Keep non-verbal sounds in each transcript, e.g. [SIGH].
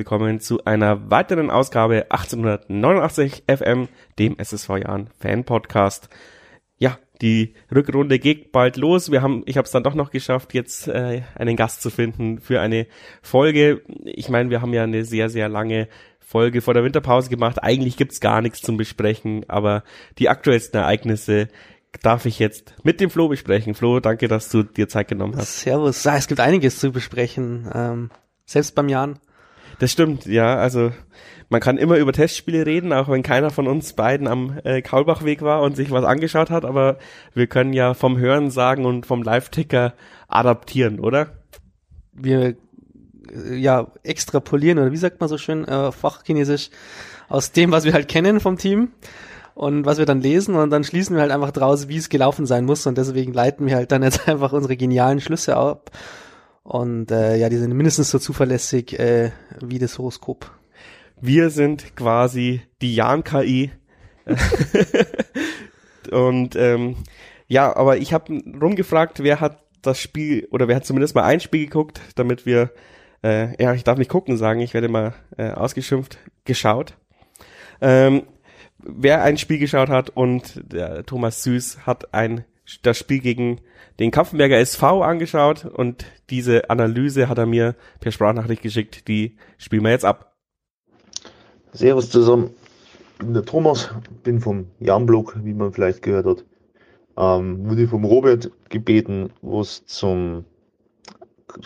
willkommen zu einer weiteren Ausgabe 1889 FM, dem SSV Jahren Fan Podcast. Ja, die Rückrunde geht bald los. Wir haben, ich habe es dann doch noch geschafft, jetzt äh, einen Gast zu finden für eine Folge. Ich meine, wir haben ja eine sehr, sehr lange Folge vor der Winterpause gemacht. Eigentlich gibt's gar nichts zum Besprechen, aber die aktuellsten Ereignisse darf ich jetzt mit dem Flo besprechen. Flo, danke, dass du dir Zeit genommen hast. Servus. Ja, es gibt einiges zu besprechen, ähm, selbst beim Jan. Das stimmt, ja. Also man kann immer über Testspiele reden, auch wenn keiner von uns beiden am äh, Kaulbachweg war und sich was angeschaut hat. Aber wir können ja vom Hören sagen und vom Live-Ticker adaptieren, oder? Wir äh, ja extrapolieren oder wie sagt man so schön äh, fachchinesisch aus dem, was wir halt kennen vom Team und was wir dann lesen und dann schließen wir halt einfach draus, wie es gelaufen sein muss und deswegen leiten wir halt dann jetzt [LAUGHS] einfach unsere genialen Schlüsse ab und äh, ja, die sind mindestens so zuverlässig äh, wie das Horoskop. Wir sind quasi die Jan-KI [LAUGHS] und ähm, ja, aber ich habe rumgefragt, wer hat das Spiel oder wer hat zumindest mal ein Spiel geguckt, damit wir äh, ja, ich darf nicht gucken sagen, ich werde mal äh, ausgeschimpft geschaut. Ähm, wer ein Spiel geschaut hat und der Thomas Süß hat ein das Spiel gegen den Kampfenberger SV angeschaut und diese Analyse hat er mir per Sprachnachricht geschickt. Die spielen wir jetzt ab. Servus zusammen. Der Thomas, bin vom Jan-Blog, wie man vielleicht gehört hat. Ähm, wurde vom Robert gebeten, was zum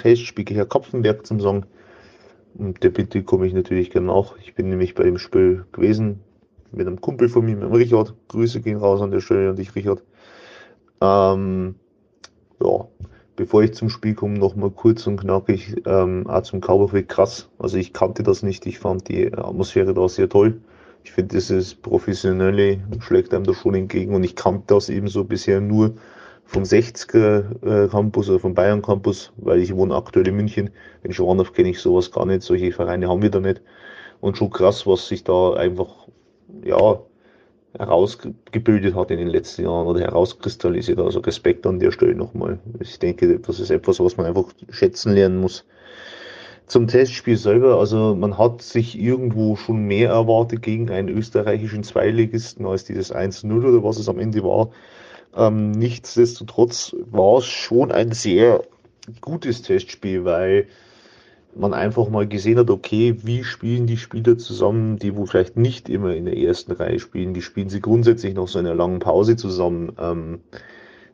Testspiel gegen Kapfenberg zum sagen. Und der Bitte komme ich natürlich gerne nach. Ich bin nämlich bei dem Spiel gewesen, mit einem Kumpel von mir, mit dem Richard. Grüße gehen raus an der Stelle an dich, Richard. Ähm, ja, bevor ich zum Spiel komme, noch mal kurz und knackig ähm, auch zum Kauberweg krass. Also ich kannte das nicht, ich fand die Atmosphäre da sehr toll. Ich finde, dieses Professionelle schlägt einem da schon entgegen und ich kannte das eben so bisher nur vom 60er äh, Campus oder vom Bayern Campus, weil ich wohne aktuell in München. In Schwandorf kenne ich sowas gar nicht, solche Vereine haben wir da nicht. Und schon krass, was sich da einfach ja, herausgebildet hat in den letzten Jahren oder herauskristallisiert. Also Respekt an der Stelle nochmal. Ich denke, das ist etwas, was man einfach schätzen lernen muss. Zum Testspiel selber, also man hat sich irgendwo schon mehr erwartet gegen einen österreichischen Zweiligisten als dieses 1-0 oder was es am Ende war. Ähm, nichtsdestotrotz war es schon ein sehr gutes Testspiel, weil man einfach mal gesehen hat, okay, wie spielen die Spieler zusammen, die wo vielleicht nicht immer in der ersten Reihe spielen, wie spielen sie grundsätzlich nach so einer langen Pause zusammen, ähm,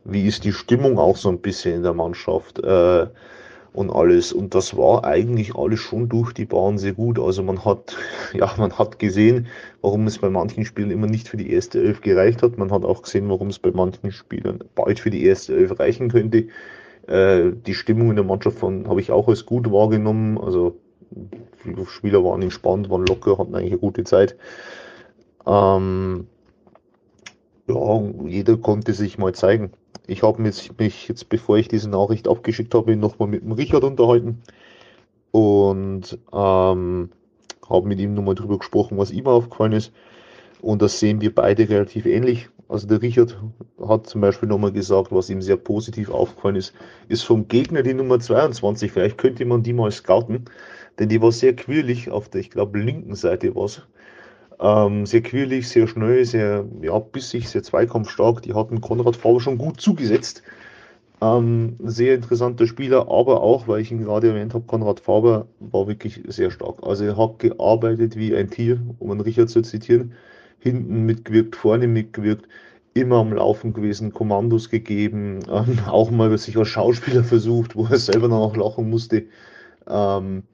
wie ist die Stimmung auch so ein bisschen in der Mannschaft äh, und alles. Und das war eigentlich alles schon durch die Bahn sehr gut. Also man hat, [LAUGHS] ja, man hat gesehen, warum es bei manchen Spielen immer nicht für die erste Elf gereicht hat. Man hat auch gesehen, warum es bei manchen Spielen bald für die erste Elf reichen könnte. Äh, die Stimmung in der Mannschaft habe ich auch als gut wahrgenommen. Also die Spieler waren entspannt, waren locker, hatten eigentlich eine gute Zeit. Ähm, ja, jeder konnte sich mal zeigen. Ich habe mich, mich jetzt, bevor ich diese Nachricht abgeschickt habe, nochmal mit dem Richard unterhalten und ähm, habe mit ihm nochmal drüber gesprochen, was ihm aufgefallen ist. Und das sehen wir beide relativ ähnlich. Also der Richard hat zum Beispiel nochmal gesagt, was ihm sehr positiv aufgefallen ist, ist vom Gegner die Nummer 22. Vielleicht könnte man die mal scouten, denn die war sehr quirlig auf der, ich glaube, linken Seite war ähm, sehr quirlig, sehr schnell, sehr ja, bissig, sehr zweikampfstark. Die hatten Konrad Faber schon gut zugesetzt. Ähm, sehr interessanter Spieler, aber auch, weil ich ihn gerade erwähnt habe, Konrad Faber war wirklich sehr stark. Also er hat gearbeitet wie ein Tier, um einen Richard zu zitieren hinten mitgewirkt, vorne mitgewirkt, immer am Laufen gewesen, Kommandos gegeben, [LAUGHS] ähm, auch mal sich als Schauspieler versucht, wo er selber noch lachen musste. Ähm,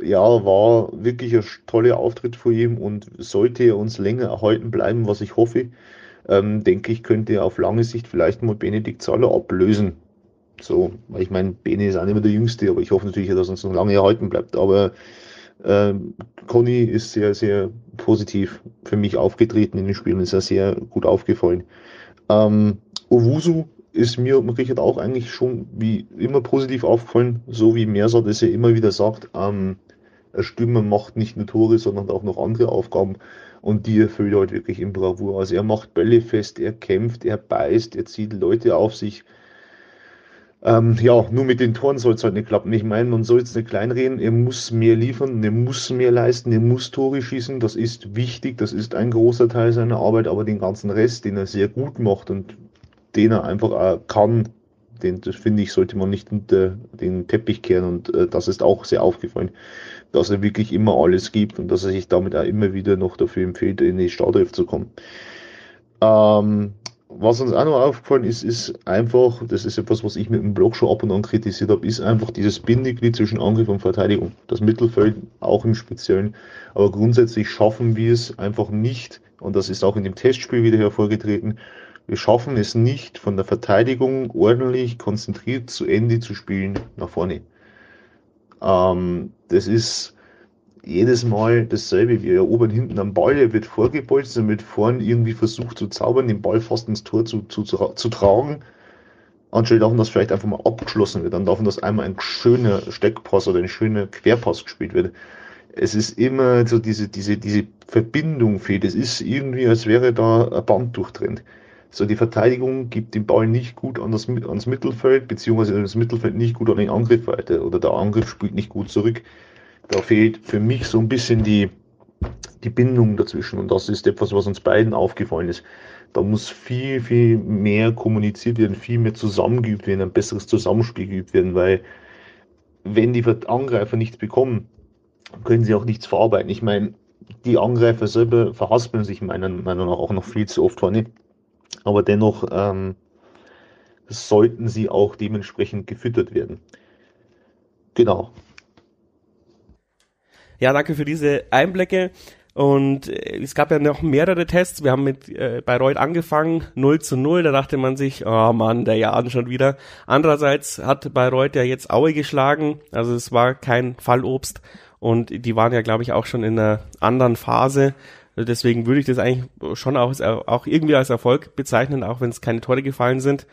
ja, war wirklich ein toller Auftritt von ihm und sollte er uns länger erhalten bleiben, was ich hoffe, ähm, denke ich, könnte er auf lange Sicht vielleicht mal Benedikt Zaller ablösen. So, weil ich meine, Bene ist auch nicht mehr der Jüngste, aber ich hoffe natürlich, dass er uns noch lange erhalten bleibt. Aber ähm, Conny ist sehr, sehr positiv für mich aufgetreten in den Spielen, ist ja sehr gut aufgefallen. Ähm, Owusu ist mir und Richard auch eigentlich schon wie immer positiv aufgefallen, so wie Mersat es ja immer wieder sagt, ähm, ein Stürmer macht nicht nur Tore, sondern auch noch andere Aufgaben und die erfüllt er halt wirklich in Bravour. Also er macht Bälle fest, er kämpft, er beißt, er zieht Leute auf sich. Ähm, ja, nur mit den Toren soll es halt nicht klappen. Ich meine, man soll es nicht kleinreden. Er muss mehr liefern, er muss mehr leisten, er muss Tore schießen. Das ist wichtig, das ist ein großer Teil seiner Arbeit, aber den ganzen Rest, den er sehr gut macht und den er einfach auch kann, den, das finde ich, sollte man nicht unter den Teppich kehren und äh, das ist auch sehr aufgefallen, dass er wirklich immer alles gibt und dass er sich damit auch immer wieder noch dafür empfiehlt, in die Startelf zu kommen. Ähm, was uns auch noch aufgefallen ist, ist einfach, das ist etwas, was ich mit dem Blog schon ab und an kritisiert habe, ist einfach dieses Bindeglied zwischen Angriff und Verteidigung. Das Mittelfeld auch im Speziellen. Aber grundsätzlich schaffen wir es einfach nicht, und das ist auch in dem Testspiel wieder hervorgetreten, wir schaffen es nicht, von der Verteidigung ordentlich konzentriert zu Ende zu spielen nach vorne. Ähm, das ist jedes Mal dasselbe. Wir erobern hinten am Ball, er wird vorgebolzt, dann wird vorn irgendwie versucht zu zaubern, den Ball fast ins Tor zu, zu, zu, zu tragen. Anstelle davon, dass vielleicht einfach mal abgeschlossen wird, dann davon, dass einmal ein schöner Steckpass oder ein schöner Querpass gespielt wird. Es ist immer so diese, diese, diese Verbindung fehlt. Es ist irgendwie, als wäre da ein Band durchtrennt. So, die Verteidigung gibt den Ball nicht gut an das, ans Mittelfeld, beziehungsweise das Mittelfeld nicht gut an den Angriff weiter oder der Angriff spielt nicht gut zurück. Da fehlt für mich so ein bisschen die, die Bindung dazwischen und das ist etwas, was uns beiden aufgefallen ist. Da muss viel, viel mehr kommuniziert werden, viel mehr zusammengeübt werden, ein besseres Zusammenspiel geübt werden, weil wenn die Angreifer nichts bekommen, können sie auch nichts verarbeiten. Ich meine, die Angreifer selber verhaspeln sich meiner Meinung nach auch noch viel zu oft vorne. Aber dennoch ähm, sollten sie auch dementsprechend gefüttert werden. Genau. Ja, danke für diese Einblicke. Und äh, es gab ja noch mehrere Tests. Wir haben mit äh, Bayreuth angefangen, 0 zu 0. Da dachte man sich, oh Mann, der Jahren schon wieder. Andererseits hat Bayreuth ja jetzt Aue geschlagen. Also es war kein Fallobst. Und die waren ja, glaube ich, auch schon in einer anderen Phase. Deswegen würde ich das eigentlich schon auch, auch irgendwie als Erfolg bezeichnen, auch wenn es keine Tore gefallen sind.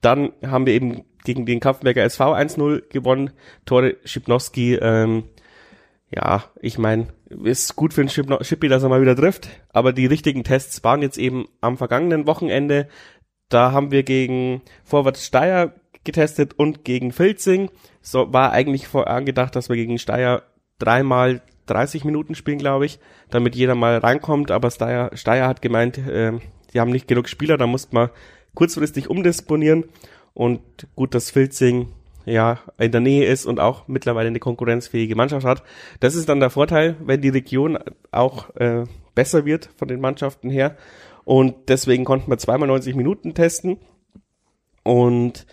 Dann haben wir eben gegen den Kampfenberger SV 1-0 gewonnen. Tore Schipnowski, ähm, ja, ich meine, ist gut für den Schippi, dass er mal wieder trifft, aber die richtigen Tests waren jetzt eben am vergangenen Wochenende. Da haben wir gegen Vorwärts Steyr getestet und gegen Filzing. So war eigentlich vorangedacht, dass wir gegen Steyr dreimal 30 Minuten spielen, glaube ich, damit jeder mal reinkommt, aber Steyr, Steyr hat gemeint, äh, die haben nicht genug Spieler, da musste man kurzfristig umdisponieren und gut, dass Filzing ja in der Nähe ist und auch mittlerweile eine konkurrenzfähige Mannschaft hat. Das ist dann der Vorteil, wenn die Region auch äh, besser wird von den Mannschaften her. Und deswegen konnten wir zweimal 90 Minuten testen. Und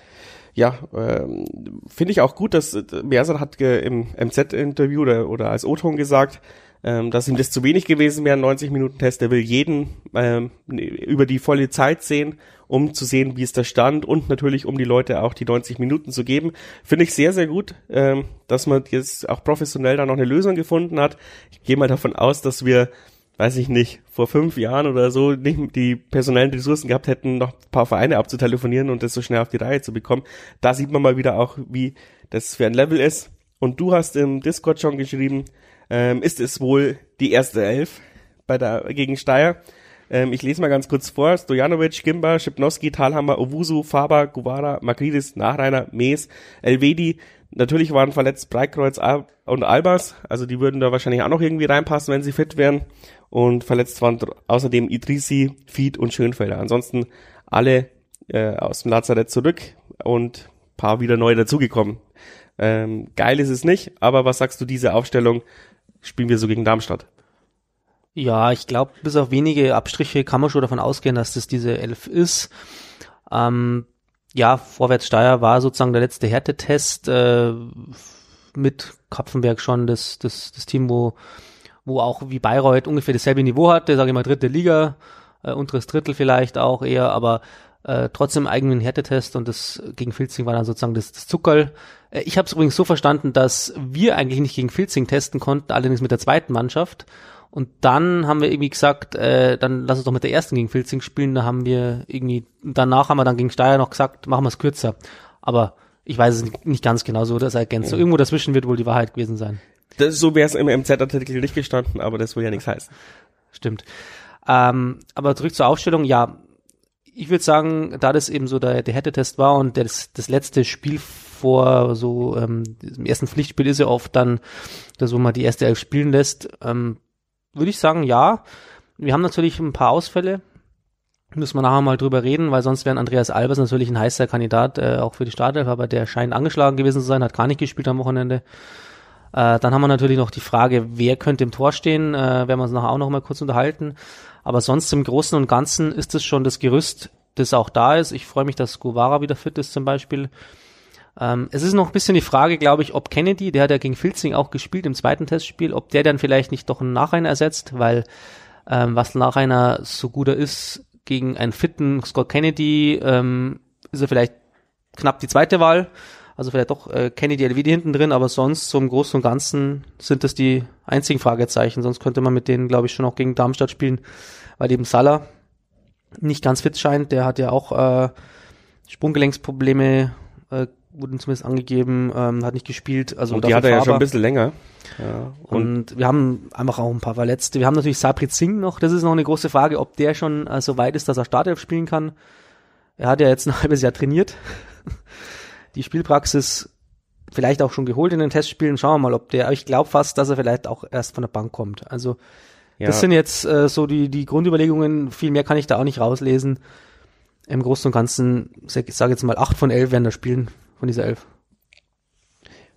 ja, ähm, finde ich auch gut, dass äh, Merser hat im MZ-Interview oder, oder als O-Ton gesagt, ähm, dass ihm das zu wenig gewesen wäre, 90 Minuten Test. Er will jeden ähm, über die volle Zeit sehen, um zu sehen, wie ist der Stand und natürlich, um die Leute auch die 90 Minuten zu geben. Finde ich sehr, sehr gut, ähm, dass man jetzt auch professionell da noch eine Lösung gefunden hat. Ich gehe mal davon aus, dass wir weiß ich nicht, vor fünf Jahren oder so nicht die personellen Ressourcen gehabt hätten, noch ein paar Vereine abzutelefonieren und das so schnell auf die Reihe zu bekommen. Da sieht man mal wieder auch, wie das für ein Level ist. Und du hast im Discord schon geschrieben, ähm, ist es wohl die erste Elf bei der, gegen Steyr. Ähm, ich lese mal ganz kurz vor. Stojanovic, Gimba, Schipnowski, Talhammer, Owusu, Faber, Guvara, Magridis, Nachreiner, Mees, Elvedi. Natürlich waren verletzt Breitkreuz und Albers. Also die würden da wahrscheinlich auch noch irgendwie reinpassen, wenn sie fit wären. Und verletzt waren außerdem Idrisi, Fied und Schönfelder. Ansonsten alle äh, aus dem Lazarett zurück und paar wieder neu dazugekommen. Ähm, geil ist es nicht, aber was sagst du, diese Aufstellung spielen wir so gegen Darmstadt? Ja, ich glaube, bis auf wenige Abstriche kann man schon davon ausgehen, dass das diese Elf ist. Ähm, ja, Vorwärtssteier war sozusagen der letzte Härtetest äh, mit Kapfenberg schon das, das, das Team, wo, wo auch wie Bayreuth ungefähr dasselbe Niveau hatte, sage ich mal dritte Liga, äh, unteres Drittel vielleicht auch eher, aber äh, trotzdem eigenen Härtetest und das gegen Filzing war dann sozusagen das, das Zuckerl. Äh, ich habe es übrigens so verstanden, dass wir eigentlich nicht gegen Filzing testen konnten, allerdings mit der zweiten Mannschaft und dann haben wir irgendwie gesagt, äh, dann lass uns doch mit der ersten gegen Filzing spielen. Da haben wir irgendwie, danach haben wir dann gegen Steyr noch gesagt, machen wir es kürzer. Aber ich weiß es nicht, ganz genau so, das ergänzt. So, irgendwo dazwischen wird wohl die Wahrheit gewesen sein. Das, so wäre es im MZ-Artikel nicht gestanden, aber das will ja nichts heißen. Stimmt. Ähm, aber zurück zur Aufstellung, ja, ich würde sagen, da das eben so der, der Härtetest war und das, das letzte Spiel vor so ähm, im ersten Pflichtspiel ist ja oft dann das, wo man die erste Elf spielen lässt, ähm, würde ich sagen, ja. Wir haben natürlich ein paar Ausfälle, müssen wir nachher mal drüber reden, weil sonst wäre Andreas Albers natürlich ein heißer Kandidat, äh, auch für die Startelf, aber der scheint angeschlagen gewesen zu sein, hat gar nicht gespielt am Wochenende. Äh, dann haben wir natürlich noch die Frage, wer könnte im Tor stehen, äh, werden wir uns nachher auch noch mal kurz unterhalten. Aber sonst im Großen und Ganzen ist es schon das Gerüst, das auch da ist. Ich freue mich, dass Guevara wieder fit ist zum Beispiel. Ähm, es ist noch ein bisschen die Frage, glaube ich, ob Kennedy, der hat ja gegen Filzing auch gespielt im zweiten Testspiel, ob der dann vielleicht nicht doch einen Nachreiner ersetzt, weil ähm, was Nachreiner so guter ist gegen einen fitten Scott Kennedy, ähm, ist er vielleicht knapp die zweite Wahl. Also vielleicht doch äh, Kennedy LVD hinten drin, aber sonst zum Großen und Ganzen sind das die einzigen Fragezeichen. Sonst könnte man mit denen, glaube ich, schon auch gegen Darmstadt spielen, weil eben Salah nicht ganz fit scheint. Der hat ja auch äh, Sprunggelenksprobleme äh, wurden zumindest angegeben, ähm, hat nicht gespielt. Also und die hat er ja schon ein bisschen länger. Ja, und, und, wir haben einfach auch ein paar Verletzte. Wir haben natürlich Sabri Singh noch. Das ist noch eine große Frage, ob der schon äh, so weit ist, dass er Startelf spielen kann. Er hat ja jetzt ein [LAUGHS] halbes Jahr trainiert. die Spielpraxis vielleicht auch schon geholt in den Testspielen. Schauen wir mal, ob der, ich glaube fast, dass er vielleicht auch erst von der Bank kommt. Also ja. das sind jetzt äh, so die, die Grundüberlegungen. Viel mehr kann ich da auch nicht rauslesen. Im Großen und Ganzen, ich sage jetzt mal, acht von elf werden da spielen von dieser elf.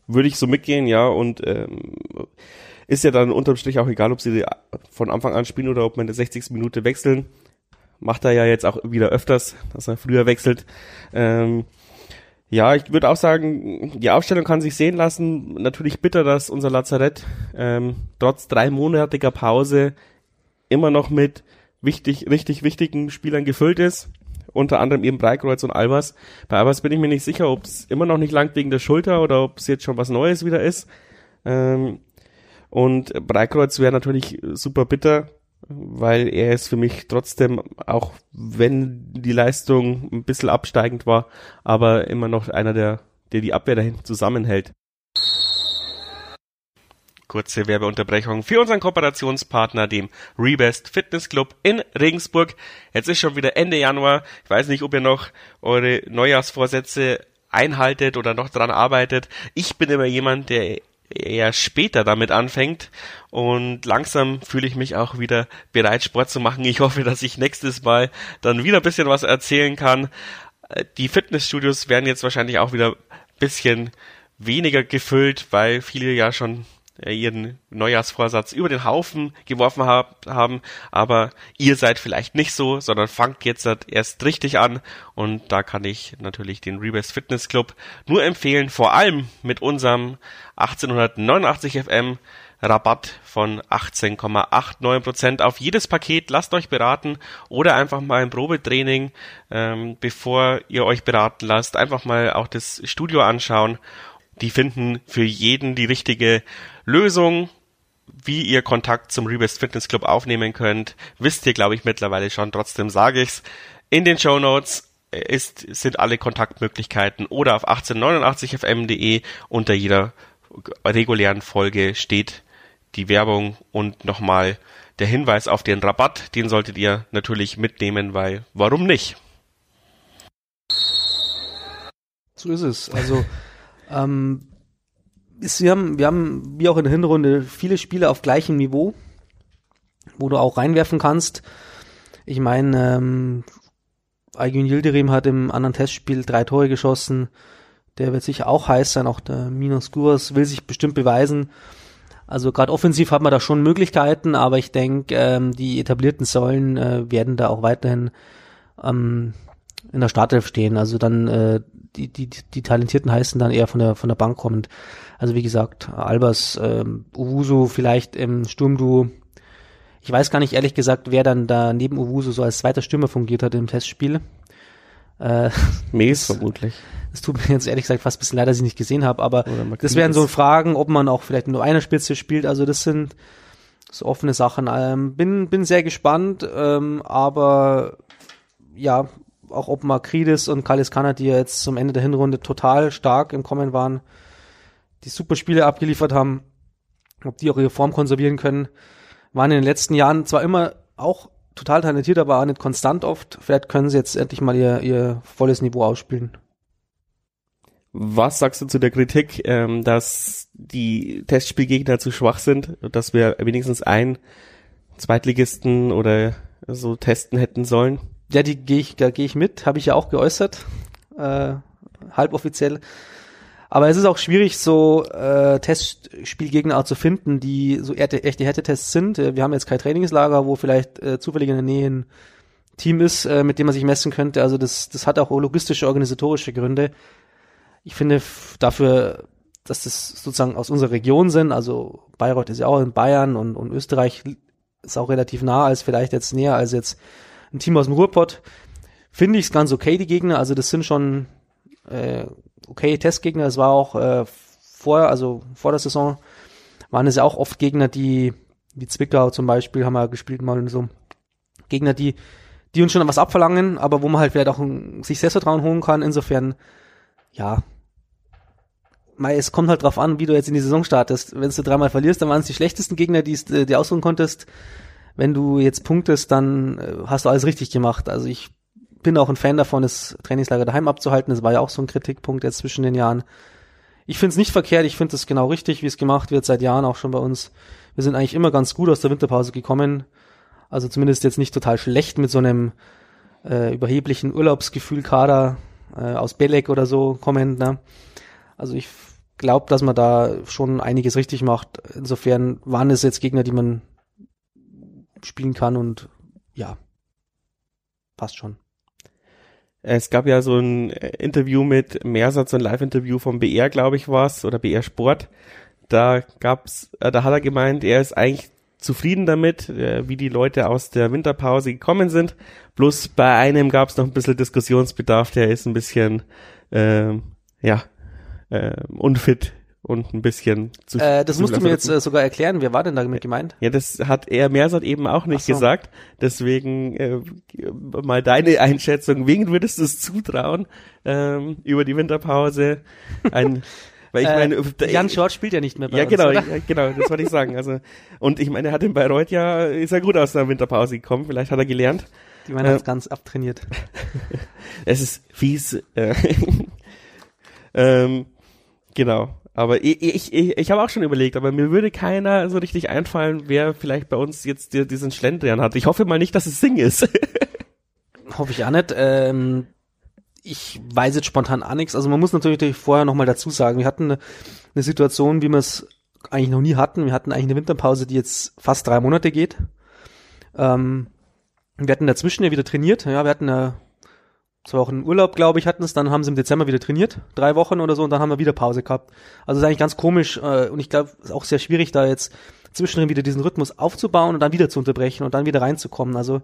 Würde ich so mitgehen, ja, und ähm, ist ja dann unterm Strich auch egal, ob sie von Anfang an spielen oder ob man in der 60. Minute wechseln. Macht er ja jetzt auch wieder öfters, dass er früher wechselt. Ähm, ja, ich würde auch sagen, die Aufstellung kann sich sehen lassen. Natürlich bitter, dass unser Lazarett ähm, trotz dreimonatiger Pause immer noch mit wichtig, richtig wichtigen Spielern gefüllt ist unter anderem eben Breikreuz und Albers. Bei Albers bin ich mir nicht sicher, ob es immer noch nicht langt wegen der Schulter oder ob es jetzt schon was Neues wieder ist. Ähm, und Breikreuz wäre natürlich super bitter, weil er ist für mich trotzdem, auch wenn die Leistung ein bisschen absteigend war, aber immer noch einer, der, der die Abwehr dahin zusammenhält. Kurze Werbeunterbrechung für unseren Kooperationspartner, dem Rebest Fitness Club in Regensburg. Jetzt ist schon wieder Ende Januar. Ich weiß nicht, ob ihr noch eure Neujahrsvorsätze einhaltet oder noch dran arbeitet. Ich bin immer jemand, der eher später damit anfängt und langsam fühle ich mich auch wieder bereit, Sport zu machen. Ich hoffe, dass ich nächstes Mal dann wieder ein bisschen was erzählen kann. Die Fitnessstudios werden jetzt wahrscheinlich auch wieder ein bisschen weniger gefüllt, weil viele ja schon ihren Neujahrsvorsatz über den Haufen geworfen hab, haben, aber ihr seid vielleicht nicht so, sondern fangt jetzt erst richtig an und da kann ich natürlich den Rebase Fitness Club nur empfehlen, vor allem mit unserem 1889 FM Rabatt von 18,89% auf jedes Paket. Lasst euch beraten oder einfach mal ein Probetraining, ähm, bevor ihr euch beraten lasst. Einfach mal auch das Studio anschauen die finden für jeden die richtige Lösung. Wie ihr Kontakt zum Rebest Fitness Club aufnehmen könnt, wisst ihr, glaube ich, mittlerweile schon. Trotzdem sage ich's. In den Show Notes ist, sind alle Kontaktmöglichkeiten oder auf 1889fm.de unter jeder regulären Folge steht die Werbung und nochmal der Hinweis auf den Rabatt. Den solltet ihr natürlich mitnehmen, weil warum nicht? So ist es. Also ähm, ist, wir, haben, wir haben, wie auch in der Hinrunde, viele Spiele auf gleichem Niveau, wo du auch reinwerfen kannst. Ich meine, ähm, Aygün Yildirim hat im anderen Testspiel drei Tore geschossen. Der wird sicher auch heiß sein. Auch der Minos Guras will sich bestimmt beweisen. Also gerade offensiv hat man da schon Möglichkeiten, aber ich denke, ähm, die etablierten Säulen äh, werden da auch weiterhin ähm, in der Startelf stehen. Also dann äh, die, die, die Talentierten heißen dann eher von der von der Bank kommend. Also wie gesagt, Albers, ähm, Uwusu vielleicht im Sturmduo. Ich weiß gar nicht ehrlich gesagt, wer dann da neben Uwusu so als zweiter Stürmer fungiert hat im Testspiel. Äh, [LAUGHS] Mees vermutlich. Es tut mir jetzt ehrlich gesagt fast ein bisschen leid, dass ich nicht gesehen habe, aber das wären so Fragen, ob man auch vielleicht nur eine Spitze spielt. Also das sind so offene Sachen. Ähm, bin, bin sehr gespannt, ähm, aber ja, auch ob Makridis und Kalis Kana, die ja jetzt zum Ende der Hinrunde total stark im Kommen waren, die super Spiele abgeliefert haben, ob die auch ihre Form konservieren können, waren in den letzten Jahren zwar immer auch total talentiert, aber auch nicht konstant oft. Vielleicht können sie jetzt endlich mal ihr, ihr volles Niveau ausspielen. Was sagst du zu der Kritik, ähm, dass die Testspielgegner zu schwach sind, dass wir wenigstens einen Zweitligisten oder so testen hätten sollen? Ja, die gehe ich, da gehe ich mit, habe ich ja auch geäußert, äh, halboffiziell. Aber es ist auch schwierig, so äh, Testspielgegner zu finden, die so echte, echte Härtetests sind. Äh, wir haben jetzt kein Trainingslager, wo vielleicht äh, zufällig in der Nähe ein Team ist, äh, mit dem man sich messen könnte. Also das, das hat auch logistische, organisatorische Gründe. Ich finde dafür, dass das sozusagen aus unserer Region sind, also Bayreuth ist ja auch in Bayern und, und Österreich ist auch relativ nah als vielleicht jetzt näher als jetzt ein Team aus dem Ruhrpott, finde ich es ganz okay, die Gegner. Also das sind schon äh, okay Testgegner. Es war auch äh, vor, also vor der Saison waren es ja auch oft Gegner, die, wie Zwickau zum Beispiel, haben wir gespielt mal und so. Gegner, die, die uns schon was abverlangen, aber wo man halt vielleicht auch ein, sich Selbstvertrauen holen kann. Insofern, ja, es kommt halt drauf an, wie du jetzt in die Saison startest. Wenn du dreimal verlierst, dann waren es die schlechtesten Gegner, die du dir aussuchen konntest. Wenn du jetzt punktest, dann äh, hast du alles richtig gemacht. Also ich bin auch ein Fan davon, das Trainingslager daheim abzuhalten. Das war ja auch so ein Kritikpunkt jetzt zwischen den Jahren. Ich finde es nicht verkehrt, ich finde es genau richtig, wie es gemacht wird, seit Jahren auch schon bei uns. Wir sind eigentlich immer ganz gut aus der Winterpause gekommen. Also zumindest jetzt nicht total schlecht mit so einem äh, überheblichen Urlaubsgefühl-Kader äh, aus Belek oder so kommend. Ne? Also ich glaube, dass man da schon einiges richtig macht. Insofern waren es jetzt Gegner, die man spielen kann und ja, passt schon. Es gab ja so ein Interview mit Mersatz, so ein Live-Interview vom BR, glaube ich, war's, oder BR Sport. Da gab's, äh, da hat er gemeint, er ist eigentlich zufrieden damit, äh, wie die Leute aus der Winterpause gekommen sind. Bloß bei einem gab's noch ein bisschen Diskussionsbedarf, der ist ein bisschen, ähm, ja, äh, unfit und ein bisschen zu äh, Das musst du mir jetzt äh, sogar erklären. Wer war denn damit gemeint? Ja, das hat er Mersat eben auch nicht so. gesagt. Deswegen äh, mal deine Einschätzung. Wegen würdest du es zutrauen ähm, über die Winterpause? Ein [LAUGHS] Weil ich äh, meine, Jan Short spielt ja nicht mehr bei Ja, uns, genau, ja, genau, das wollte ich sagen. Also und ich meine, er hat in Bayreuth ja ist er gut aus der Winterpause gekommen. Vielleicht hat er gelernt. Die Mann äh, hat ganz abtrainiert. [LAUGHS] es ist fies. Äh, [LAUGHS] ähm, genau. Aber ich, ich, ich, ich habe auch schon überlegt, aber mir würde keiner so richtig einfallen, wer vielleicht bei uns jetzt diesen Schlendrian hat. Ich hoffe mal nicht, dass es Sing ist. [LAUGHS] hoffe ich auch nicht. Ähm, ich weiß jetzt spontan auch nichts. Also man muss natürlich vorher nochmal dazu sagen, wir hatten eine, eine Situation, wie wir es eigentlich noch nie hatten. Wir hatten eigentlich eine Winterpause, die jetzt fast drei Monate geht. Ähm, wir hatten dazwischen ja wieder trainiert. Ja, wir hatten eine zwei Wochen Urlaub, glaube ich, hatten es, dann haben sie im Dezember wieder trainiert, drei Wochen oder so, und dann haben wir wieder Pause gehabt. Also ist eigentlich ganz komisch äh, und ich glaube, ist auch sehr schwierig, da jetzt zwischendrin wieder diesen Rhythmus aufzubauen und dann wieder zu unterbrechen und dann wieder reinzukommen. Also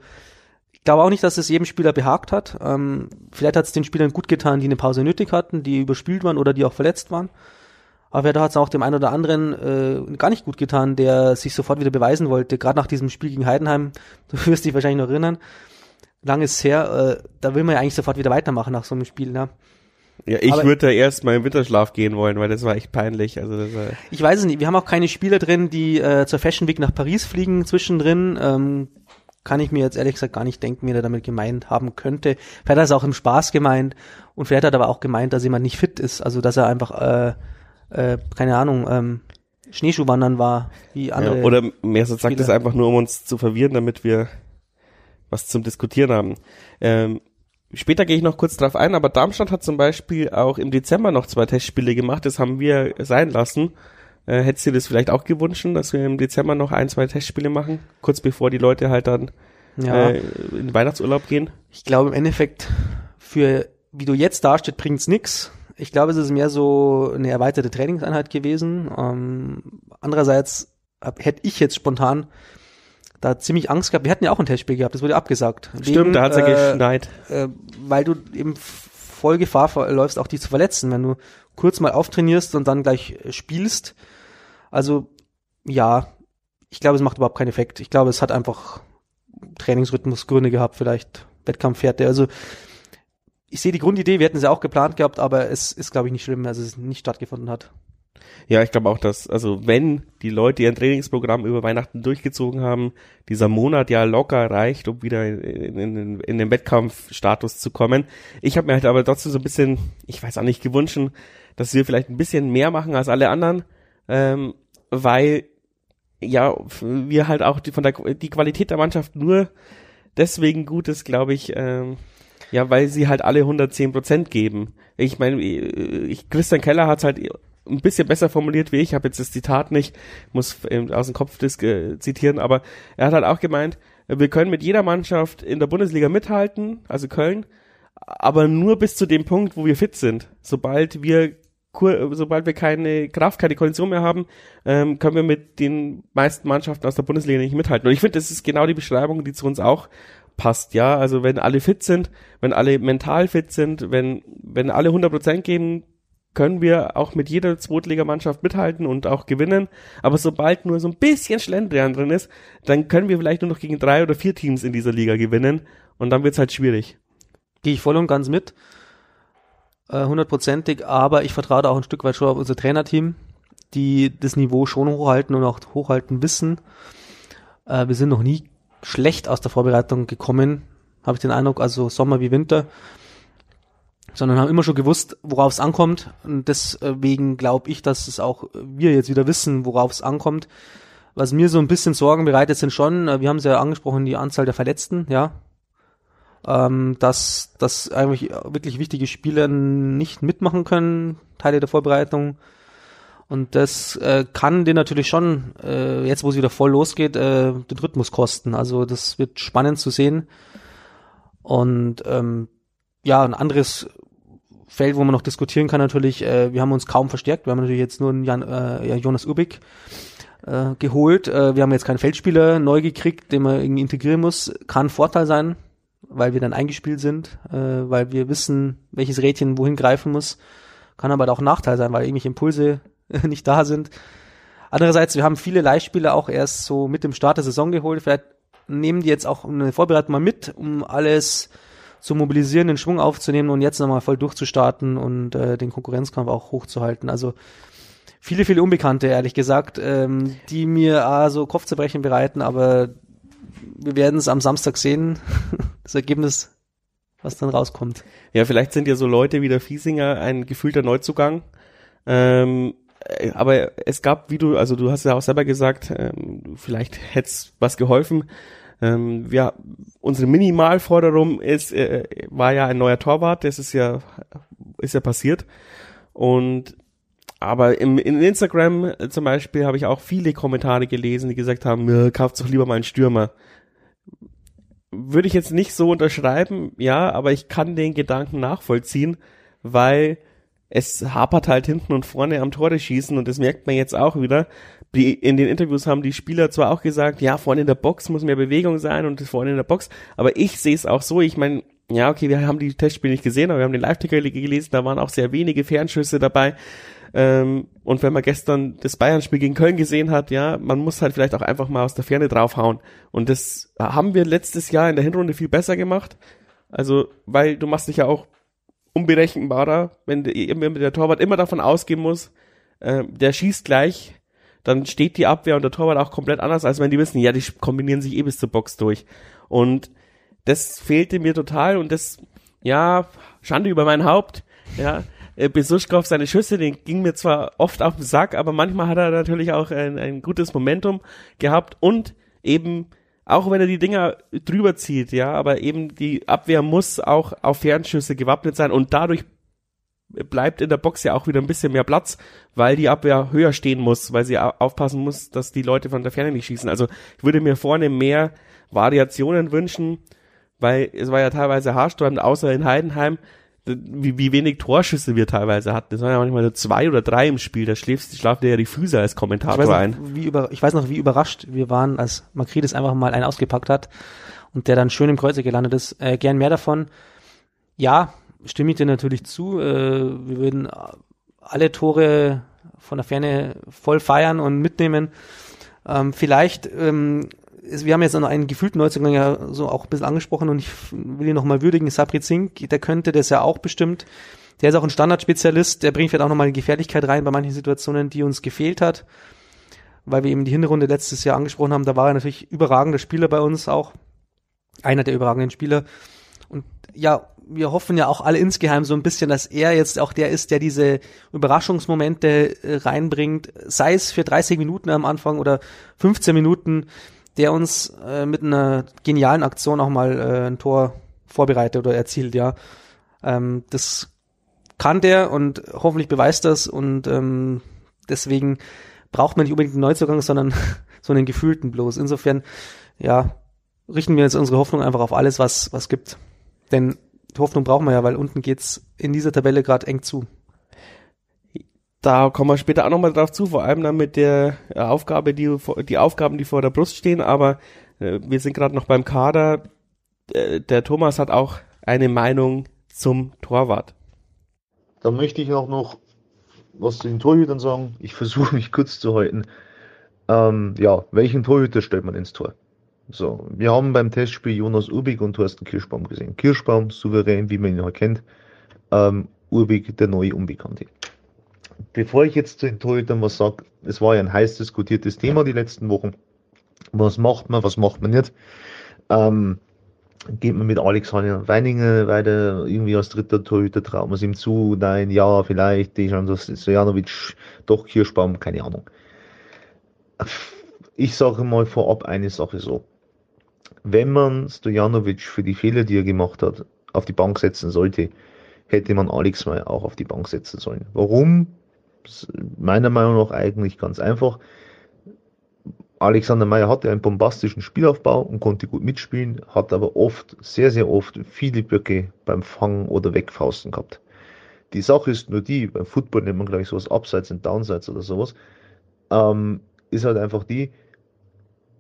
ich glaube auch nicht, dass es jedem Spieler behagt hat. Ähm, vielleicht hat es den Spielern gut getan, die eine Pause nötig hatten, die überspielt waren oder die auch verletzt waren. Aber da hat es auch dem einen oder anderen äh, gar nicht gut getan, der sich sofort wieder beweisen wollte. Gerade nach diesem Spiel gegen Heidenheim, [LAUGHS] du wirst dich wahrscheinlich noch erinnern, lang ist her, äh, da will man ja eigentlich sofort wieder weitermachen nach so einem Spiel, ne? Ja, ich würde da erst mal im Winterschlaf gehen wollen, weil das war echt peinlich. Also das, äh ich weiß es nicht. Wir haben auch keine Spieler drin, die äh, zur Fashion Week nach Paris fliegen zwischendrin. Ähm, kann ich mir jetzt ehrlich gesagt gar nicht denken, wie er damit gemeint haben könnte. Vielleicht hat er es auch im Spaß gemeint und vielleicht hat er aber auch gemeint, dass jemand nicht fit ist. Also dass er einfach, äh, äh, keine Ahnung, ähm, Schneeschuhwandern war, wie andere. Ja, oder mehr so sagt es einfach nur, um uns zu verwirren, damit wir was zum Diskutieren haben. Ähm, später gehe ich noch kurz drauf ein, aber Darmstadt hat zum Beispiel auch im Dezember noch zwei Testspiele gemacht, das haben wir sein lassen. Äh, hättest du das vielleicht auch gewünscht, dass wir im Dezember noch ein, zwei Testspiele machen, kurz bevor die Leute halt dann ja. äh, in den Weihnachtsurlaub gehen? Ich glaube im Endeffekt, für wie du jetzt dasteht, bringt's nix. Ich glaube, es ist mehr so eine erweiterte Trainingseinheit gewesen. Ähm, andererseits hätte ich jetzt spontan da ziemlich Angst gehabt. Wir hatten ja auch ein Testspiel gehabt, das wurde abgesagt. Stimmt, wegen, da hat's ja äh, geschneit. Äh, weil du eben voll Gefahr läufst, auch dich zu verletzen, wenn du kurz mal auftrainierst und dann gleich äh, spielst. Also ja, ich glaube, es macht überhaupt keinen Effekt. Ich glaube, es hat einfach Trainingsrhythmusgründe gehabt, vielleicht Wettkampfwerte. Also ich sehe die Grundidee, wir hätten sie auch geplant gehabt, aber es ist, glaube ich, nicht schlimm, dass es nicht stattgefunden hat. Ja, ich glaube auch, dass, also wenn die Leute ihr Trainingsprogramm über Weihnachten durchgezogen haben, dieser Monat ja locker reicht, um wieder in, in, in, den Wettkampfstatus zu kommen. Ich habe mir halt aber trotzdem so ein bisschen, ich weiß auch nicht, gewünscht, dass wir vielleicht ein bisschen mehr machen als alle anderen, ähm, weil ja, wir halt auch die, von der die Qualität der Mannschaft nur deswegen gut ist, glaube ich, ähm, ja, weil sie halt alle 110 Prozent geben. Ich meine, ich, Christian Keller hat halt ein bisschen besser formuliert wie ich, habe jetzt das Zitat nicht, muss aus dem Kopf äh, zitieren, aber er hat halt auch gemeint, wir können mit jeder Mannschaft in der Bundesliga mithalten, also Köln, aber nur bis zu dem Punkt, wo wir fit sind. Sobald wir sobald wir keine Kraft, keine Kondition mehr haben, ähm, können wir mit den meisten Mannschaften aus der Bundesliga nicht mithalten. Und ich finde, das ist genau die Beschreibung, die zu uns auch passt, ja. Also wenn alle fit sind, wenn alle mental fit sind, wenn, wenn alle 100% geben, können wir auch mit jeder Zweitligamannschaft mithalten und auch gewinnen. Aber sobald nur so ein bisschen Schlendrian drin ist, dann können wir vielleicht nur noch gegen drei oder vier Teams in dieser Liga gewinnen. Und dann wird's halt schwierig. Gehe ich voll und ganz mit. Äh, hundertprozentig, aber ich vertraue auch ein Stück weit schon auf unser Trainerteam, die das Niveau schon hochhalten und auch hochhalten wissen. Äh, wir sind noch nie schlecht aus der Vorbereitung gekommen, habe ich den Eindruck, also Sommer wie Winter, sondern haben immer schon gewusst, worauf es ankommt. Und deswegen glaube ich, dass es auch wir jetzt wieder wissen, worauf es ankommt. Was mir so ein bisschen Sorgen bereitet, sind schon, äh, wir haben es ja angesprochen, die Anzahl der Verletzten, ja, ähm, dass, dass eigentlich wirklich wichtige Spieler nicht mitmachen können, Teile der Vorbereitung. Und das äh, kann dir natürlich schon, äh, jetzt wo es wieder voll losgeht, äh, den Rhythmus kosten. Also das wird spannend zu sehen. Und ähm, ja, ein anderes Feld, wo man noch diskutieren kann natürlich, äh, wir haben uns kaum verstärkt. Wir haben natürlich jetzt nur einen Jan, äh, Jonas Ubik äh, geholt. Äh, wir haben jetzt keinen Feldspieler neu gekriegt, den man irgendwie integrieren muss. Kann Vorteil sein weil wir dann eingespielt sind, äh, weil wir wissen, welches Rädchen wohin greifen muss. Kann aber auch Nachteil sein, weil irgendwelche Impulse [LAUGHS] nicht da sind. Andererseits, wir haben viele Leihspieler auch erst so mit dem Start der Saison geholt. Vielleicht nehmen die jetzt auch eine Vorbereitung mal mit, um alles zu mobilisieren, den Schwung aufzunehmen und jetzt nochmal voll durchzustarten und äh, den Konkurrenzkampf auch hochzuhalten. Also viele, viele Unbekannte, ehrlich gesagt, ähm, die mir äh, so Kopfzerbrechen bereiten, aber wir werden es am Samstag sehen, [LAUGHS] das Ergebnis, was dann rauskommt. Ja, vielleicht sind ja so Leute wie der Fiesinger ein gefühlter Neuzugang. Ähm, äh, aber es gab, wie du, also du hast ja auch selber gesagt, ähm, vielleicht hätte es was geholfen. Ähm, ja, unsere Minimalforderung ist, äh, war ja ein neuer Torwart, das ist ja, ist ja passiert. Und aber im, in Instagram zum Beispiel habe ich auch viele Kommentare gelesen, die gesagt haben, kauft doch lieber mal einen Stürmer würde ich jetzt nicht so unterschreiben, ja, aber ich kann den Gedanken nachvollziehen, weil es hapert halt hinten und vorne am Tore schießen und das merkt man jetzt auch wieder. Die, in den Interviews haben die Spieler zwar auch gesagt, ja, vorne in der Box muss mehr Bewegung sein und vorne in der Box, aber ich sehe es auch so, ich meine, ja, okay, wir haben die Testspiele nicht gesehen, aber wir haben den Live-Ticker gelesen, da waren auch sehr wenige Fernschüsse dabei. Ähm, und wenn man gestern das Bayern-Spiel gegen Köln gesehen hat, ja, man muss halt vielleicht auch einfach mal aus der Ferne draufhauen. Und das haben wir letztes Jahr in der Hinrunde viel besser gemacht. Also, weil du machst dich ja auch unberechenbarer, wenn, wenn der Torwart immer davon ausgehen muss, äh, der schießt gleich, dann steht die Abwehr und der Torwart auch komplett anders, als wenn die wissen, ja, die kombinieren sich eh bis zur Box durch. Und das fehlte mir total und das, ja, Schande über mein Haupt, ja, äh, Besuschkow seine Schüsse, den ging mir zwar oft auf den Sack, aber manchmal hat er natürlich auch ein, ein gutes Momentum gehabt und eben auch wenn er die Dinger drüber zieht, ja, aber eben die Abwehr muss auch auf Fernschüsse gewappnet sein und dadurch bleibt in der Box ja auch wieder ein bisschen mehr Platz, weil die Abwehr höher stehen muss, weil sie aufpassen muss, dass die Leute von der Ferne nicht schießen. Also ich würde mir vorne mehr Variationen wünschen, weil es war ja teilweise haarsträubend, außer in Heidenheim, wie, wie wenig Torschüsse wir teilweise hatten. Das waren ja manchmal so zwei oder drei im Spiel. Da schläfst, schlaft ja die Füße als Kommentator ich ein. Noch, wie über, ich weiß noch, wie überrascht wir waren, als Makridis einfach mal einen ausgepackt hat und der dann schön im Kreuzer gelandet ist. Äh, gern mehr davon. Ja, stimme ich dir natürlich zu. Äh, wir würden alle Tore von der Ferne voll feiern und mitnehmen. Ähm, vielleicht ähm, wir haben jetzt noch einen gefühlten Neuzugang ja so auch ein bisschen angesprochen und ich will ihn nochmal würdigen, Sabri Zink, der könnte das ja auch bestimmt. Der ist auch ein Standardspezialist, der bringt vielleicht auch nochmal die Gefährlichkeit rein bei manchen Situationen, die uns gefehlt hat, weil wir eben die Hinrunde letztes Jahr angesprochen haben, da war er natürlich überragender Spieler bei uns auch, einer der überragenden Spieler und ja, wir hoffen ja auch alle insgeheim so ein bisschen, dass er jetzt auch der ist, der diese Überraschungsmomente äh, reinbringt, sei es für 30 Minuten am Anfang oder 15 Minuten, der uns äh, mit einer genialen Aktion auch mal äh, ein Tor vorbereitet oder erzielt, ja. Ähm, das kann der und hoffentlich beweist das und ähm, deswegen braucht man nicht unbedingt einen Neuzugang, sondern [LAUGHS] so einen gefühlten bloß. Insofern, ja, richten wir jetzt unsere Hoffnung einfach auf alles, was was gibt. Denn Hoffnung brauchen wir ja, weil unten geht's in dieser Tabelle gerade eng zu. Da kommen wir später auch nochmal drauf zu, vor allem dann mit der Aufgabe, die, die Aufgaben, die vor der Brust stehen, aber äh, wir sind gerade noch beim Kader. Äh, der Thomas hat auch eine Meinung zum Torwart. Da möchte ich auch noch was zu den Torhütern sagen. Ich versuche mich kurz zu halten. Ähm, ja, welchen Torhüter stellt man ins Tor? So, wir haben beim Testspiel Jonas Urbig und Thorsten Kirschbaum gesehen. Kirschbaum, souverän, wie man ihn halt kennt. Ähm, Urbig, der neue Unbekannte. Bevor ich jetzt zu den Torhütern was sage, es war ja ein heiß diskutiertes Thema die letzten Wochen. Was macht man, was macht man nicht? Ähm, geht man mit Alexander Weininger weiter, irgendwie als dritter Torhüter, traut man es ihm zu? Nein, ja, vielleicht, Dejan Sojanovic, doch Kirschbaum, keine Ahnung. Ich sage mal vorab eine Sache so wenn man Stojanovic für die Fehler, die er gemacht hat, auf die Bank setzen sollte, hätte man Alex Meyer auch auf die Bank setzen sollen. Warum? Meiner Meinung nach eigentlich ganz einfach. Alexander Meyer hatte einen bombastischen Spielaufbau und konnte gut mitspielen, hat aber oft, sehr, sehr oft viele Böcke beim Fangen oder Wegfausten gehabt. Die Sache ist nur die, beim Football nennt man gleich sowas Upsides und Downsides oder sowas, ähm, ist halt einfach die,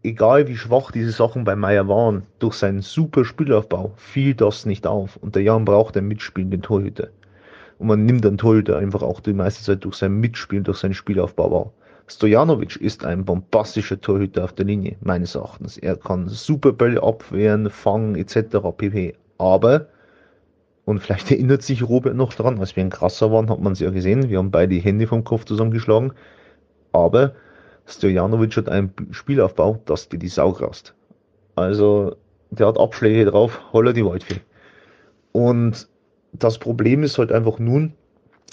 egal wie schwach diese Sachen bei Meier waren, durch seinen super Spielaufbau fiel das nicht auf. Und der Jan braucht einen mitspielenden Torhüter. Und man nimmt einen Torhüter einfach auch die meiste Zeit durch sein Mitspielen, durch seinen Spielaufbau wahr. Stojanovic ist ein bombastischer Torhüter auf der Linie, meines Erachtens. Er kann super Bälle abwehren, fangen etc. pp. Aber, und vielleicht erinnert sich Robert noch dran, als wir ein krasser waren, hat man es ja gesehen, wir haben beide die Hände vom Kopf zusammengeschlagen. Aber Stojanovic hat einen Spielaufbau, dass dir die Sau graust. Also, der hat Abschläge drauf, holla die Waldfee. Und das Problem ist halt einfach nun,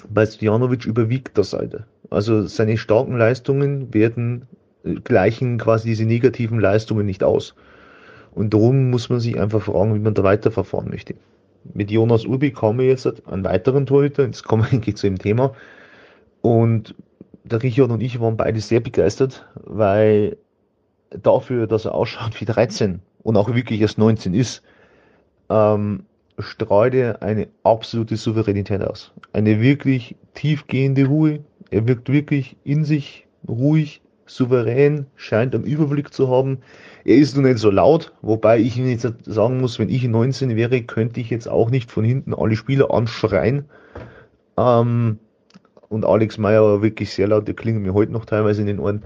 bei Stojanovic überwiegt das Seite. Also seine starken Leistungen werden äh, gleichen quasi diese negativen Leistungen nicht aus. Und darum muss man sich einfach fragen, wie man da weiterverfahren möchte. Mit Jonas Urbi kommen wir jetzt einen weiteren Torhüter, jetzt kommen wir [LAUGHS] zu dem Thema. Und der Richard und ich waren beide sehr begeistert, weil dafür, dass er ausschaut wie 13 und auch wirklich erst 19 ist, ähm, strahlt er eine absolute Souveränität aus. Eine wirklich tiefgehende Ruhe. Er wirkt wirklich in sich ruhig, souverän, scheint einen Überblick zu haben. Er ist nur nicht so laut, wobei ich Ihnen jetzt sagen muss, wenn ich 19 wäre, könnte ich jetzt auch nicht von hinten alle Spieler anschreien. Ähm, und Alex Meyer war wirklich sehr laut, der klingen mir heute noch teilweise in den Ohren.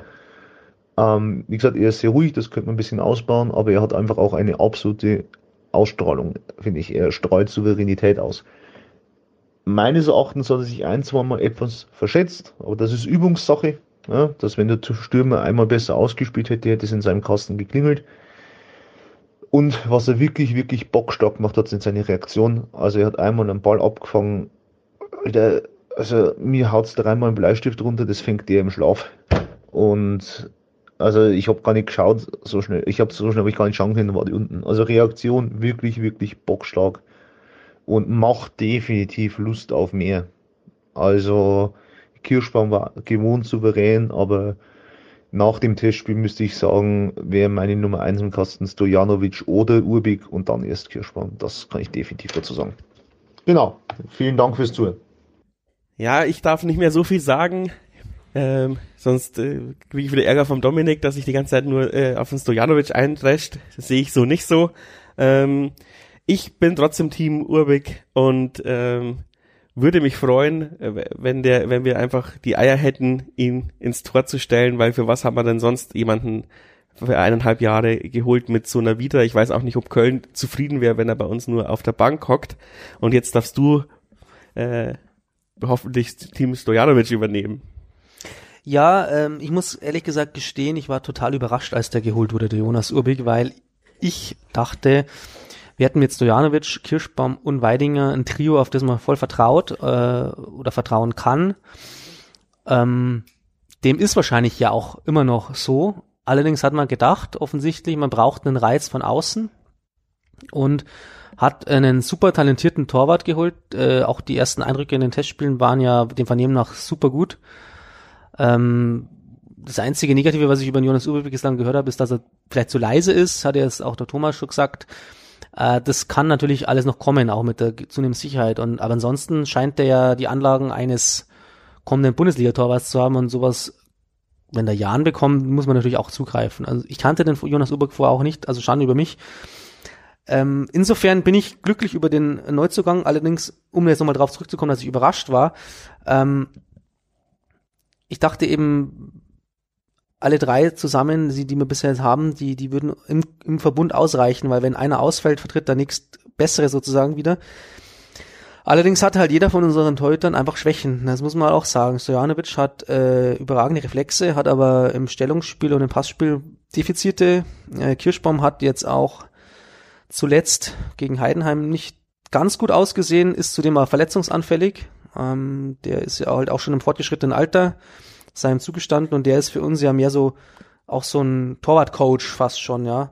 Ähm, wie gesagt, er ist sehr ruhig, das könnte man ein bisschen ausbauen, aber er hat einfach auch eine absolute Ausstrahlung, finde ich. Er strahlt Souveränität aus. Meines Erachtens hat er sich ein, zwei Mal etwas verschätzt, aber das ist Übungssache. Ja, dass wenn der Stürmer einmal besser ausgespielt hätte, hätte es in seinem Kasten geklingelt. Und was er wirklich, wirklich bockstark gemacht hat, sind seine Reaktionen. Also er hat einmal einen Ball abgefangen. Der, also mir haut's dreimal ein Bleistift runter, das fängt der im Schlaf. Und also ich habe gar nicht geschaut, so schnell. Ich habe so schnell habe ich gar nicht schauen können, war die unten. Also Reaktion wirklich, wirklich bockstark. Und macht definitiv Lust auf mehr. Also Kirschbaum war gewohnt souverän, aber nach dem Testspiel müsste ich sagen, wäre meine Nummer 1 im Kasten Stojanovic oder Urbig und dann erst Kirschbaum. Das kann ich definitiv dazu sagen. Genau. Vielen Dank fürs Zuhören. Ja, ich darf nicht mehr so viel sagen. Ähm, sonst äh, kriege ich wieder Ärger vom Dominik, dass ich die ganze Zeit nur äh, auf den Stojanovic eindrescht. Das sehe ich so nicht so. Ähm, ich bin trotzdem Team Urbik und ähm, würde mich freuen, äh, wenn der, wenn wir einfach die Eier hätten, ihn ins Tor zu stellen, weil für was haben wir denn sonst jemanden für eineinhalb Jahre geholt mit so einer Vita. Ich weiß auch nicht, ob Köln zufrieden wäre, wenn er bei uns nur auf der Bank hockt. Und jetzt darfst du äh, hoffentlich Team Stojanovic übernehmen. Ja, ähm, ich muss ehrlich gesagt gestehen, ich war total überrascht, als der geholt wurde, der Jonas Urbig, weil ich dachte, wir hätten mit Stojanovic, Kirschbaum und Weidinger ein Trio, auf das man voll vertraut äh, oder vertrauen kann. Ähm, dem ist wahrscheinlich ja auch immer noch so. Allerdings hat man gedacht, offensichtlich, man braucht einen Reiz von außen und hat einen super talentierten Torwart geholt. Äh, auch die ersten Eindrücke in den Testspielen waren ja dem Vernehmen nach super gut. Ähm, das einzige Negative, was ich über Jonas Uwe bislang gehört habe, ist, dass er vielleicht zu leise ist, hat jetzt auch der Thomas schon gesagt. Äh, das kann natürlich alles noch kommen, auch mit der zunehmenden Sicherheit. Und aber ansonsten scheint der ja die Anlagen eines kommenden Bundesliga-Torwarts zu haben und sowas, wenn der Jan bekommt, muss man natürlich auch zugreifen. Also ich kannte den Jonas Uberg vorher auch nicht, also Schande über mich. Ähm, insofern bin ich glücklich über den Neuzugang, allerdings, um jetzt nochmal drauf zurückzukommen, dass ich überrascht war. Ähm, ich dachte eben, alle drei zusammen, die, die wir bisher haben, die, die würden im, im Verbund ausreichen, weil wenn einer ausfällt, vertritt der nächst bessere sozusagen wieder. Allerdings hat halt jeder von unseren Torhütern einfach Schwächen. Das muss man auch sagen. Stojanovic hat äh, überragende Reflexe, hat aber im Stellungsspiel und im Passspiel Defizite. Äh, Kirschbaum hat jetzt auch zuletzt gegen Heidenheim nicht ganz gut ausgesehen, ist zudem auch verletzungsanfällig. Ähm, der ist ja halt auch schon im fortgeschrittenen Alter seinem zugestanden und der ist für uns ja mehr so auch so ein Torwart-Coach fast schon, ja.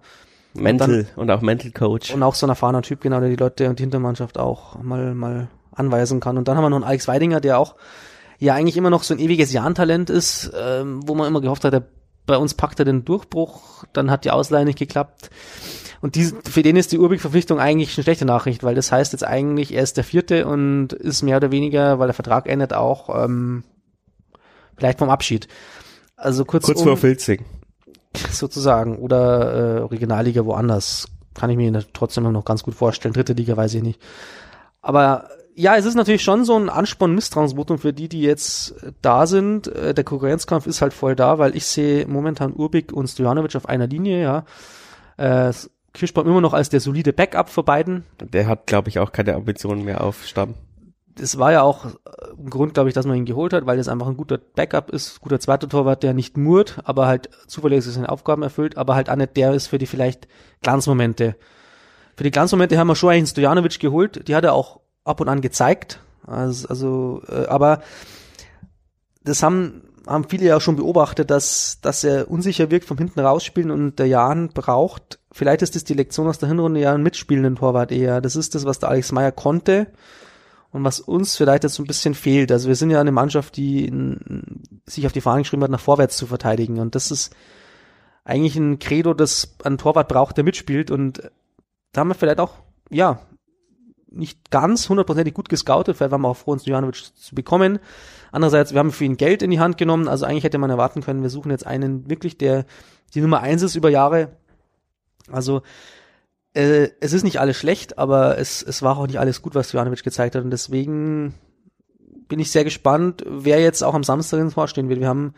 Mental und, dann, und auch Mental Coach. Und auch so ein erfahrener Typ, genau, der die Leute und die Hintermannschaft auch mal, mal anweisen kann. Und dann haben wir noch einen Alex Weidinger, der auch ja eigentlich immer noch so ein ewiges Jahn-Talent ist, ähm, wo man immer gehofft hat, der, bei uns packt er den Durchbruch, dann hat die Ausleihe nicht geklappt. Und die, für den ist die Urbig-Verpflichtung eigentlich eine schlechte Nachricht, weil das heißt jetzt eigentlich, er ist der Vierte und ist mehr oder weniger, weil der Vertrag endet, auch ähm, vielleicht vom Abschied. Also kurz, kurz um, vor Filzing. [LAUGHS] Sozusagen. Oder äh, Regionalliga woanders. Kann ich mir trotzdem noch ganz gut vorstellen. Dritte Liga weiß ich nicht. Aber ja, es ist natürlich schon so ein Ansporn Misstrauensvotum für die, die jetzt da sind. Äh, der Konkurrenzkampf ist halt voll da, weil ich sehe momentan Urbik und Stojanovic auf einer Linie, ja. Äh, Kirschbaum immer noch als der solide Backup für beiden. Der hat, glaube ich, auch keine Ambitionen mehr auf Stamm. Das war ja auch ein Grund, glaube ich, dass man ihn geholt hat, weil es einfach ein guter Backup ist, guter zweiter Torwart, der nicht murrt, aber halt zuverlässig seine Aufgaben erfüllt, aber halt auch nicht der ist für die vielleicht Glanzmomente. Für die Glanzmomente haben wir schon einen Stojanovic geholt, die hat er auch ab und an gezeigt, also, also äh, aber das haben haben viele ja auch schon beobachtet, dass, dass er unsicher wirkt vom hinten rausspielen und der Jan braucht, vielleicht ist das die Lektion aus der Hinrunde ja einen mitspielenden Torwart eher. Das ist das, was der Alex Meyer konnte und was uns vielleicht jetzt so ein bisschen fehlt. Also wir sind ja eine Mannschaft, die in, sich auf die Fahne geschrieben hat, nach vorwärts zu verteidigen und das ist eigentlich ein Credo, das ein Torwart braucht, der mitspielt und da haben wir vielleicht auch, ja, nicht ganz hundertprozentig gut gescoutet, vielleicht waren wir auch froh, uns Jovanovic zu bekommen. Andererseits, wir haben für ihn Geld in die Hand genommen, also eigentlich hätte man erwarten können, wir suchen jetzt einen wirklich, der die Nummer eins ist über Jahre. Also äh, es ist nicht alles schlecht, aber es, es war auch nicht alles gut, was Jovanovic gezeigt hat und deswegen bin ich sehr gespannt, wer jetzt auch am Samstag ins Vorstehen wird. Wir haben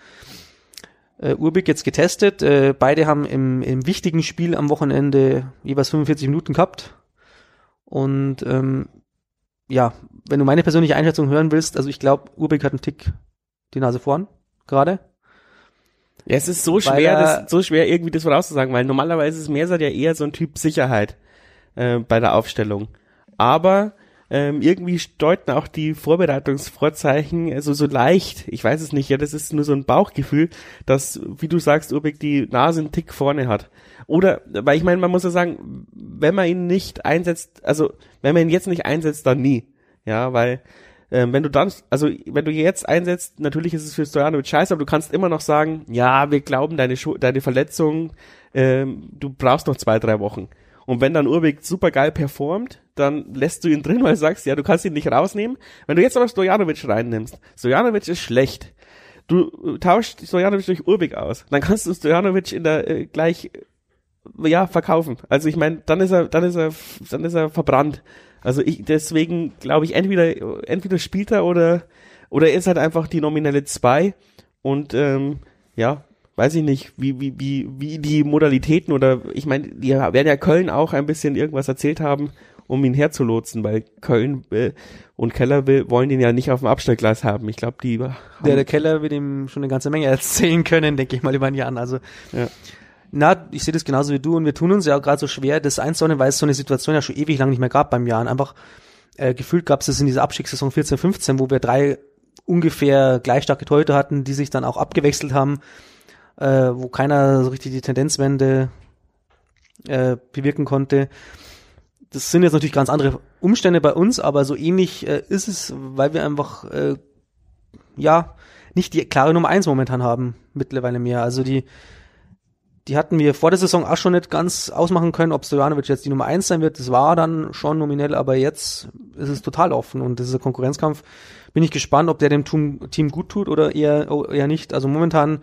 äh, Urbik jetzt getestet. Äh, beide haben im, im wichtigen Spiel am Wochenende jeweils 45 Minuten gehabt. Und ähm, ja, wenn du meine persönliche Einschätzung hören willst, also ich glaube, Urbeck hat einen Tick die Nase vorn, gerade. Ja, es ist so schwer, das, so schwer irgendwie das vorauszusagen, weil normalerweise ist Mersat ja eher so ein Typ Sicherheit äh, bei der Aufstellung. Aber ähm, irgendwie deuten auch die Vorbereitungsvorzeichen also so leicht, ich weiß es nicht, ja, das ist nur so ein Bauchgefühl, dass, wie du sagst, Urbeck die Nase einen Tick vorne hat. Oder, weil ich meine, man muss ja sagen, wenn man ihn nicht einsetzt, also wenn man ihn jetzt nicht einsetzt, dann nie. Ja, weil ähm, wenn du dann, also wenn du jetzt einsetzt, natürlich ist es für Stojanovic scheiße, aber du kannst immer noch sagen, ja, wir glauben deine, Schu deine Verletzung, ähm, du brauchst noch zwei, drei Wochen. Und wenn dann Urbeck super geil performt, dann lässt du ihn drin, weil du sagst, ja, du kannst ihn nicht rausnehmen. Wenn du jetzt aber Stojanovic reinnimmst, Stojanovic ist schlecht. Du tauschst Stojanovic durch Urbeck aus. Dann kannst du Stojanovic in der äh, gleich ja, verkaufen. Also ich meine, dann ist er, dann ist er, dann ist er verbrannt. Also ich, deswegen glaube ich, entweder, entweder spielt er oder, oder er ist halt einfach die nominelle zwei und ähm, ja, weiß ich nicht, wie, wie, wie, wie die Modalitäten oder ich meine, die werden ja Köln auch ein bisschen irgendwas erzählt haben, um ihn herzulotsen, weil Köln äh, und Keller will, wollen ihn ja nicht auf dem Abstellgleis haben. Ich glaube, die haben der, der Keller wird ihm schon eine ganze Menge [LAUGHS] erzählen können, denke ich mal über Jahr an. Also ja. Na, ich sehe das genauso wie du und wir tun uns ja gerade so schwer, das einzuordnen, weil es so eine Situation ja schon ewig lang nicht mehr gab beim Jahren. Einfach äh, gefühlt gab es das in dieser Abstiegssaison 14, 15, wo wir drei ungefähr gleich starke Torhüter hatten, die sich dann auch abgewechselt haben, äh, wo keiner so richtig die Tendenzwende äh, bewirken konnte. Das sind jetzt natürlich ganz andere Umstände bei uns, aber so ähnlich äh, ist es, weil wir einfach äh, ja nicht die klare Nummer eins momentan haben, mittlerweile mehr. Also die die hatten wir vor der Saison auch schon nicht ganz ausmachen können, ob Stojanovic jetzt die Nummer eins sein wird. Das war dann schon nominell, aber jetzt ist es total offen und das ist ein Konkurrenzkampf. Bin ich gespannt, ob der dem Team gut tut oder eher, eher nicht. Also momentan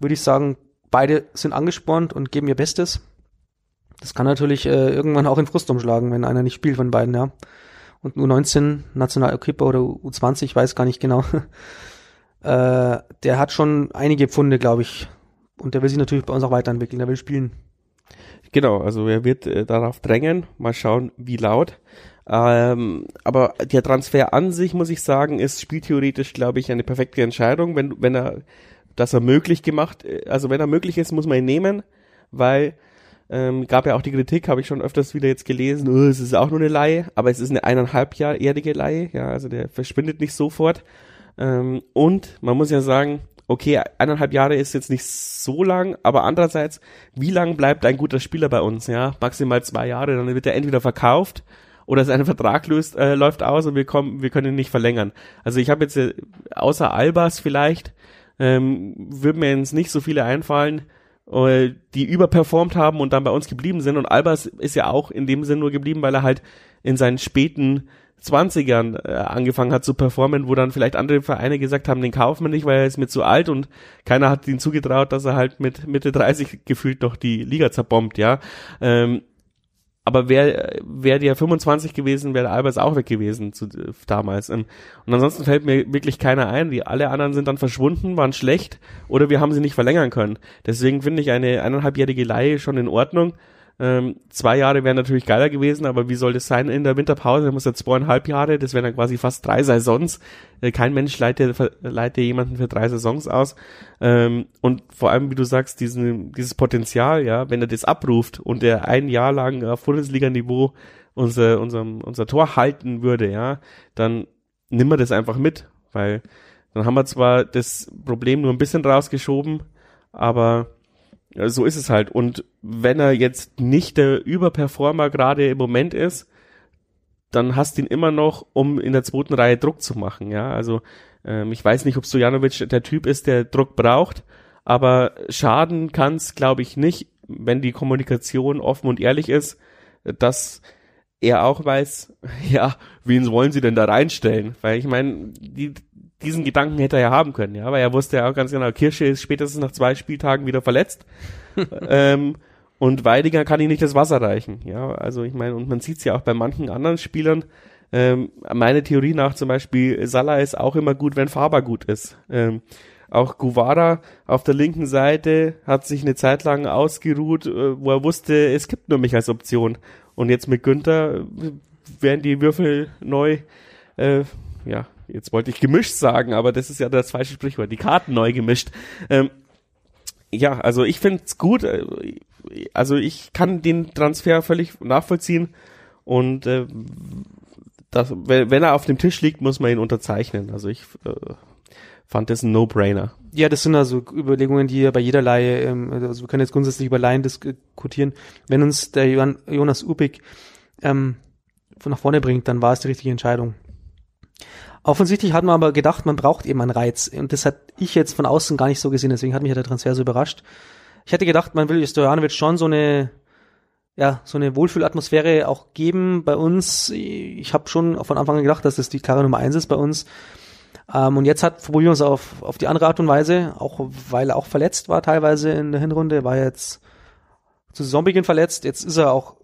würde ich sagen, beide sind angespornt und geben ihr Bestes. Das kann natürlich äh, irgendwann auch in Frust umschlagen, wenn einer nicht spielt von beiden, ja. Und U19 Nationalkeeper oder U20, ich weiß gar nicht genau. [LAUGHS] äh, der hat schon einige Pfunde, glaube ich, und der will sich natürlich bei uns auch weiterentwickeln, der will spielen. Genau, also er wird äh, darauf drängen. Mal schauen, wie laut. Ähm, aber der Transfer an sich, muss ich sagen, ist spieltheoretisch, glaube ich, eine perfekte Entscheidung, wenn, wenn er, dass er möglich gemacht, äh, also wenn er möglich ist, muss man ihn nehmen, weil ähm, gab ja auch die Kritik, habe ich schon öfters wieder jetzt gelesen, oh, es ist auch nur eine Laie, aber es ist eine eineinhalbjährige Laie, ja, also der verschwindet nicht sofort. Ähm, und man muss ja sagen, okay, eineinhalb Jahre ist jetzt nicht so lang, aber andererseits, wie lang bleibt ein guter Spieler bei uns? Ja, maximal zwei Jahre, dann wird er entweder verkauft oder sein Vertrag löst, äh, läuft aus und wir kommen, wir können ihn nicht verlängern. Also ich habe jetzt äh, außer Albers vielleicht ähm, würden mir jetzt nicht so viele einfallen, äh, die überperformt haben und dann bei uns geblieben sind. Und Albers ist ja auch in dem Sinn nur geblieben, weil er halt in seinen späten 20ern äh, angefangen hat zu performen, wo dann vielleicht andere Vereine gesagt haben, den kaufen wir nicht, weil er ist mir zu alt und keiner hat ihm zugetraut, dass er halt mit Mitte 30 gefühlt doch die Liga zerbombt, ja. Ähm, aber wäre wär der 25 gewesen, wäre Albers auch weg gewesen zu, damals. Ähm, und ansonsten fällt mir wirklich keiner ein. Die alle anderen sind dann verschwunden, waren schlecht oder wir haben sie nicht verlängern können. Deswegen finde ich eine eineinhalbjährige Leihe schon in Ordnung. Ähm, zwei Jahre wären natürlich geiler gewesen, aber wie soll das sein in der Winterpause? Da muss er zweieinhalb Jahre, das wären dann quasi fast drei Saisons. Äh, kein Mensch leitet, leitet jemanden für drei Saisons aus. Ähm, und vor allem, wie du sagst, diesen, dieses Potenzial, ja, wenn er das abruft und er ein Jahr lang auf Bundesliga-Niveau unser, unser, unser Tor halten würde, ja, dann nimm wir das einfach mit, weil dann haben wir zwar das Problem nur ein bisschen rausgeschoben, aber so ist es halt. Und wenn er jetzt nicht der Überperformer gerade im Moment ist, dann hast du ihn immer noch, um in der zweiten Reihe Druck zu machen. Ja, also ähm, ich weiß nicht, ob Stojanovic der Typ ist, der Druck braucht, aber schaden kann es, glaube ich, nicht, wenn die Kommunikation offen und ehrlich ist, dass er auch weiß, [LAUGHS] ja, wen wollen sie denn da reinstellen? Weil ich meine, die, diesen Gedanken hätte er ja haben können, ja, weil er wusste ja auch ganz genau, Kirsche ist spätestens nach zwei Spieltagen wieder verletzt. [LAUGHS] ähm, und Weidiger kann ihm nicht das Wasser reichen, ja, also ich meine, und man sieht es ja auch bei manchen anderen Spielern, ähm, meine Theorie nach zum Beispiel, Salah ist auch immer gut, wenn Faber gut ist. Ähm, auch Guvara auf der linken Seite hat sich eine Zeit lang ausgeruht, äh, wo er wusste, es gibt nur mich als Option. Und jetzt mit Günther werden die Würfel neu, äh, ja, jetzt wollte ich gemischt sagen, aber das ist ja das falsche Sprichwort, die Karten neu gemischt. Ähm, ja, also ich finde es gut. Äh, also ich kann den Transfer völlig nachvollziehen und äh, das, wenn er auf dem Tisch liegt, muss man ihn unterzeichnen. Also ich äh, fand das ein No-Brainer. Ja, das sind also Überlegungen, die bei jeder Laie, ähm, also wir können jetzt grundsätzlich über Laien diskutieren. Wenn uns der Jonas Ubik ähm, nach vorne bringt, dann war es die richtige Entscheidung. Offensichtlich hat man aber gedacht, man braucht eben einen Reiz. Und das hat ich jetzt von außen gar nicht so gesehen, deswegen hat mich der Transfer so überrascht. Ich hätte gedacht, man will Stojanovic schon so eine, ja, so eine Wohlfühlatmosphäre auch geben bei uns. Ich habe schon von Anfang an gedacht, dass das die klare Nummer eins ist bei uns. Ähm, und jetzt hat probieren auf, auf die andere Art und Weise, auch weil er auch verletzt war teilweise in der Hinrunde, war jetzt zu Saisonbeginn verletzt. Jetzt ist er auch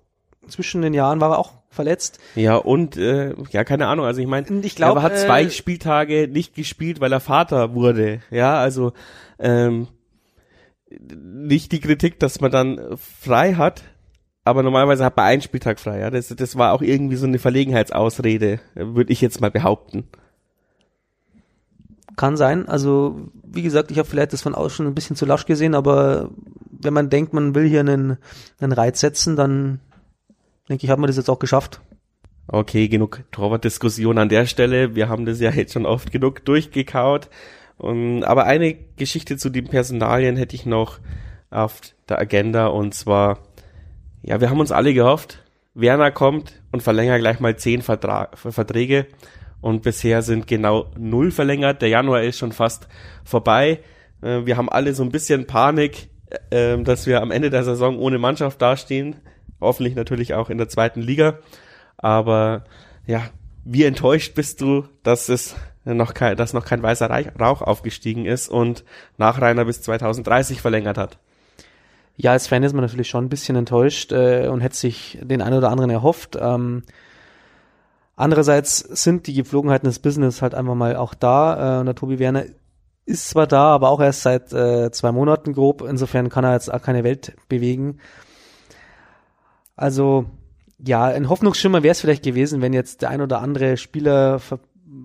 zwischen den Jahren war er auch verletzt. Ja, und äh, ja, keine Ahnung, also ich meine, ich glaube, er hat zwei äh, Spieltage nicht gespielt, weil er Vater wurde. Ja, also ähm, nicht die Kritik, dass man dann frei hat, aber normalerweise hat man einen Spieltag frei. Ja? Das, das war auch irgendwie so eine Verlegenheitsausrede, würde ich jetzt mal behaupten. Kann sein. Also, wie gesagt, ich habe vielleicht das von außen ein bisschen zu lasch gesehen, aber wenn man denkt, man will hier einen, einen Reiz setzen, dann denke ich, hat man das jetzt auch geschafft. Okay, genug Torwart-Diskussion an der Stelle. Wir haben das ja jetzt schon oft genug durchgekaut. Und, aber eine Geschichte zu den Personalien hätte ich noch auf der Agenda und zwar, ja, wir haben uns alle gehofft, Werner kommt und verlängert gleich mal zehn Vertra Verträge und bisher sind genau null verlängert. Der Januar ist schon fast vorbei. Äh, wir haben alle so ein bisschen Panik, äh, dass wir am Ende der Saison ohne Mannschaft dastehen. Hoffentlich natürlich auch in der zweiten Liga. Aber ja, wie enttäuscht bist du, dass es noch kein, dass noch kein weißer Rauch aufgestiegen ist und Nachreiner bis 2030 verlängert hat? Ja, als Fan ist man natürlich schon ein bisschen enttäuscht äh, und hätte sich den einen oder anderen erhofft. Ähm, andererseits sind die Gepflogenheiten des Business halt einfach mal auch da. Äh, und der Tobi Werner ist zwar da, aber auch erst seit äh, zwei Monaten grob. Insofern kann er jetzt auch keine Welt bewegen. Also ja, ein Hoffnungsschimmer wäre es vielleicht gewesen, wenn jetzt der ein oder andere Spieler ver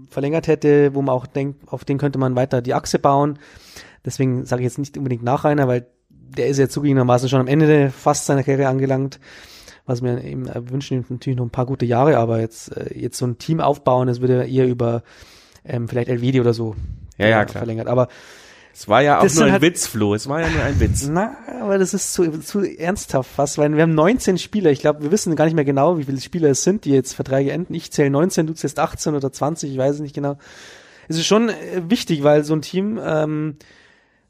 verlängert hätte, wo man auch denkt, auf den könnte man weiter die Achse bauen. Deswegen sage ich jetzt nicht unbedingt Nachreiner, weil der ist ja zugegebenermaßen schon am Ende fast seiner Karriere angelangt. Was wir ihm wünschen, natürlich noch ein paar gute Jahre, aber jetzt, äh, jetzt so ein Team aufbauen, das würde eher über ähm, vielleicht Elvedi oder so ja, ja, klar. verlängert. Aber es war ja auch nur ein halt, Witz, Flo. Es war ja nur ein Witz. Na, aber das ist zu, zu ernsthaft fast, weil wir haben 19 Spieler. Ich glaube, wir wissen gar nicht mehr genau, wie viele Spieler es sind, die jetzt Verträge enden. Ich zähle 19, du zählst 18 oder 20, ich weiß es nicht genau. Es ist schon äh, wichtig, weil so ein Team, ähm,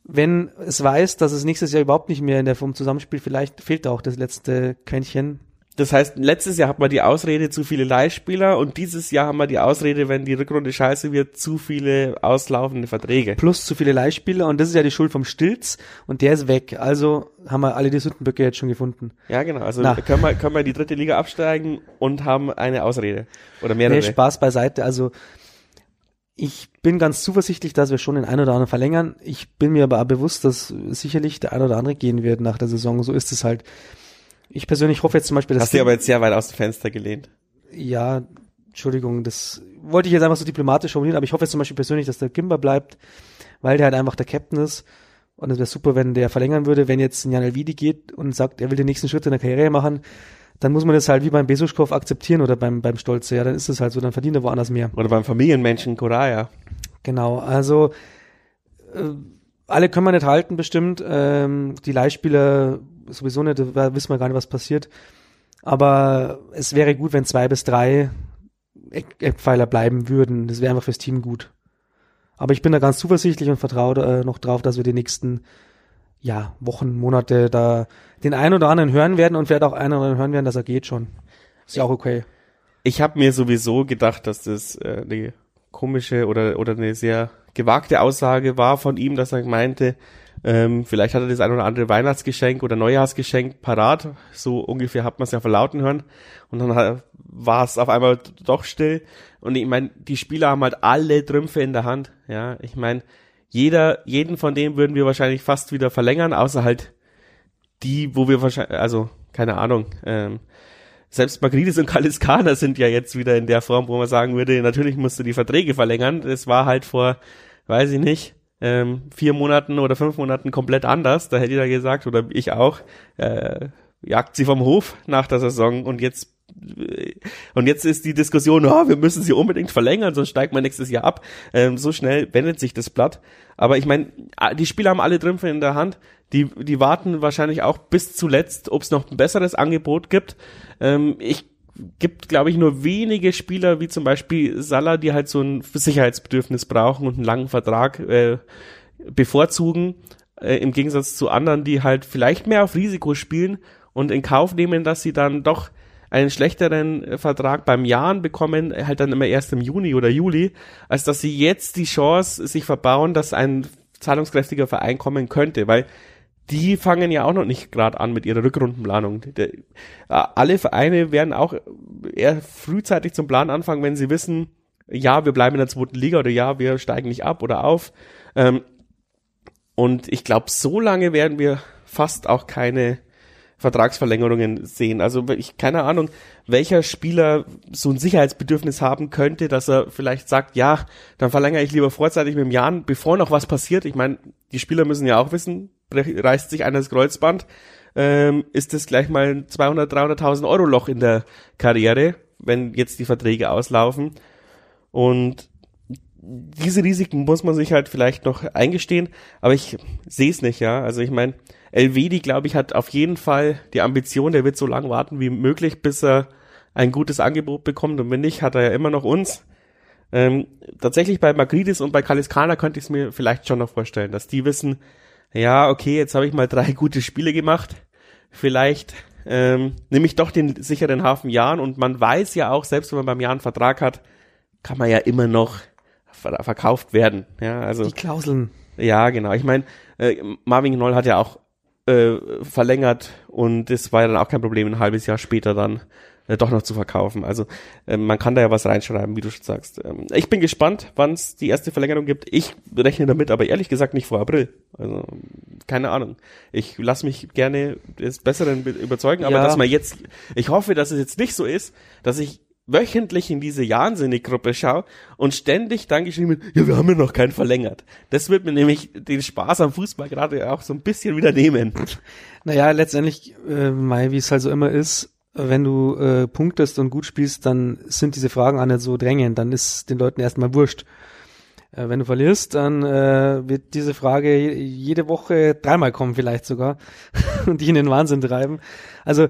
wenn es weiß, dass es nächstes Jahr überhaupt nicht mehr in der Form zusammenspielt, vielleicht fehlt da auch das letzte Quäntchen. Das heißt, letztes Jahr hat man die Ausrede zu viele Leihspieler und dieses Jahr haben wir die Ausrede, wenn die Rückrunde scheiße wird, zu viele auslaufende Verträge. Plus zu viele Leihspieler und das ist ja die Schuld vom Stilz und der ist weg. Also haben wir alle die Sündenböcke jetzt schon gefunden. Ja, genau. Also Na. können wir, können wir die dritte Liga absteigen und haben eine Ausrede. Oder mehrere. Nee, Spaß beiseite. Also ich bin ganz zuversichtlich, dass wir schon den einen oder anderen verlängern. Ich bin mir aber auch bewusst, dass sicherlich der ein oder andere gehen wird nach der Saison. So ist es halt. Ich persönlich hoffe jetzt zum Beispiel, dass. Hast du aber jetzt sehr weit aus dem Fenster gelehnt. Ja, Entschuldigung, das wollte ich jetzt einfach so diplomatisch formulieren, aber ich hoffe jetzt zum Beispiel persönlich, dass der Kimber bleibt, weil der halt einfach der Captain ist. Und es wäre super, wenn der verlängern würde, wenn jetzt ein Jan Elvidi geht und sagt, er will den nächsten Schritt in der Karriere machen, dann muss man das halt wie beim Besuschkow akzeptieren oder beim, beim Stolze. Ja, dann ist es halt so, dann verdient er woanders mehr. Oder beim Familienmenschen Koraya. Genau, also äh, alle können wir nicht halten, bestimmt. Ähm, die Leihspieler sowieso nicht, da wissen wir gar nicht, was passiert. Aber es wäre gut, wenn zwei bis drei Eck Eckpfeiler bleiben würden. Das wäre einfach fürs Team gut. Aber ich bin da ganz zuversichtlich und vertraue äh, noch drauf, dass wir die nächsten ja, Wochen, Monate da den einen oder anderen hören werden und vielleicht auch einen oder anderen hören werden, dass er geht schon. Ist ja auch okay. Ich habe mir sowieso gedacht, dass das äh, eine komische oder, oder eine sehr gewagte Aussage war von ihm, dass er meinte, ähm, vielleicht hat er das ein oder andere Weihnachtsgeschenk oder Neujahrsgeschenk parat. So ungefähr hat man es ja verlauten hören. Und dann war es auf einmal doch still. Und ich meine, die Spieler haben halt alle Trümpfe in der Hand. Ja, ich meine, jeder, jeden von denen würden wir wahrscheinlich fast wieder verlängern, außer halt die, wo wir wahrscheinlich, also keine Ahnung. Ähm, selbst Magridis und Kaliskana sind ja jetzt wieder in der Form, wo man sagen würde, natürlich musst du die Verträge verlängern. Das war halt vor, weiß ich nicht, ähm, vier Monaten oder fünf Monaten komplett anders. Da hätte da gesagt, oder ich auch, äh, jagt sie vom Hof nach der Saison und jetzt äh, und jetzt ist die Diskussion, oh, wir müssen sie unbedingt verlängern, sonst steigt man nächstes Jahr ab. Ähm, so schnell wendet sich das Blatt. Aber ich meine, die Spieler haben alle Trümpfe in der Hand. Die, die warten wahrscheinlich auch bis zuletzt, ob es noch ein besseres Angebot gibt. Ähm, ich gibt, glaube ich, nur wenige Spieler, wie zum Beispiel Salah, die halt so ein Sicherheitsbedürfnis brauchen und einen langen Vertrag äh, bevorzugen, äh, im Gegensatz zu anderen, die halt vielleicht mehr auf Risiko spielen und in Kauf nehmen, dass sie dann doch einen schlechteren Vertrag beim Jahren bekommen, halt dann immer erst im Juni oder Juli, als dass sie jetzt die Chance sich verbauen, dass ein zahlungskräftiger Verein kommen könnte, weil die fangen ja auch noch nicht gerade an mit ihrer Rückrundenplanung. Äh, alle Vereine werden auch eher frühzeitig zum Plan anfangen, wenn sie wissen, ja, wir bleiben in der zweiten Liga oder ja, wir steigen nicht ab oder auf. Ähm, und ich glaube, so lange werden wir fast auch keine Vertragsverlängerungen sehen. Also ich keine Ahnung, welcher Spieler so ein Sicherheitsbedürfnis haben könnte, dass er vielleicht sagt, ja, dann verlängere ich lieber vorzeitig mit dem Jahren, bevor noch was passiert. Ich meine, die Spieler müssen ja auch wissen, reißt sich einer das Kreuzband, ähm, ist das gleich mal ein 200, 300.000 Euro Loch in der Karriere, wenn jetzt die Verträge auslaufen. Und diese Risiken muss man sich halt vielleicht noch eingestehen, aber ich sehe es nicht, ja. Also ich meine, Elvedi, glaube ich, hat auf jeden Fall die Ambition, der wird so lange warten wie möglich, bis er ein gutes Angebot bekommt. Und wenn nicht, hat er ja immer noch uns. Ähm, tatsächlich bei Magridis und bei Kaliskana könnte ich es mir vielleicht schon noch vorstellen, dass die wissen, ja, okay, jetzt habe ich mal drei [LAUGHS] gute Spiele gemacht. Vielleicht ähm, nehme ich doch den sicheren Hafen Jahren und man weiß ja auch, selbst wenn man beim Jahr einen Vertrag hat, kann man ja immer noch ver verkauft werden. Ja, also die Klauseln. Ja, genau. Ich meine, äh, Marvin Knoll hat ja auch äh, verlängert und es war ja dann auch kein Problem, ein halbes Jahr später dann äh, doch noch zu verkaufen. Also äh, man kann da ja was reinschreiben, wie du schon sagst. Ähm, ich bin gespannt, wann es die erste Verlängerung gibt. Ich rechne damit, aber ehrlich gesagt nicht vor April. Also keine Ahnung. Ich lasse mich gerne des Besseren überzeugen, aber Ja. dass man jetzt, ich hoffe, dass es jetzt nicht so ist, dass ich wöchentlich in diese Jahnsinnig-Gruppe schaue und ständig dann geschrieben wird, ja, wir haben ja noch keinen verlängert. Das wird mir nämlich den Spaß am Fußball gerade auch so ein bisschen wieder nehmen. Naja, letztendlich, äh, Mai, wie es halt so immer ist, wenn du äh, punktest und gut spielst, dann sind diese Fragen auch nicht so drängend, dann ist den Leuten erstmal wurscht. Äh, wenn du verlierst, dann äh, wird diese Frage je- jede Woche dreimal kommen vielleicht sogar [LAUGHS] und dich in den Wahnsinn treiben. Also,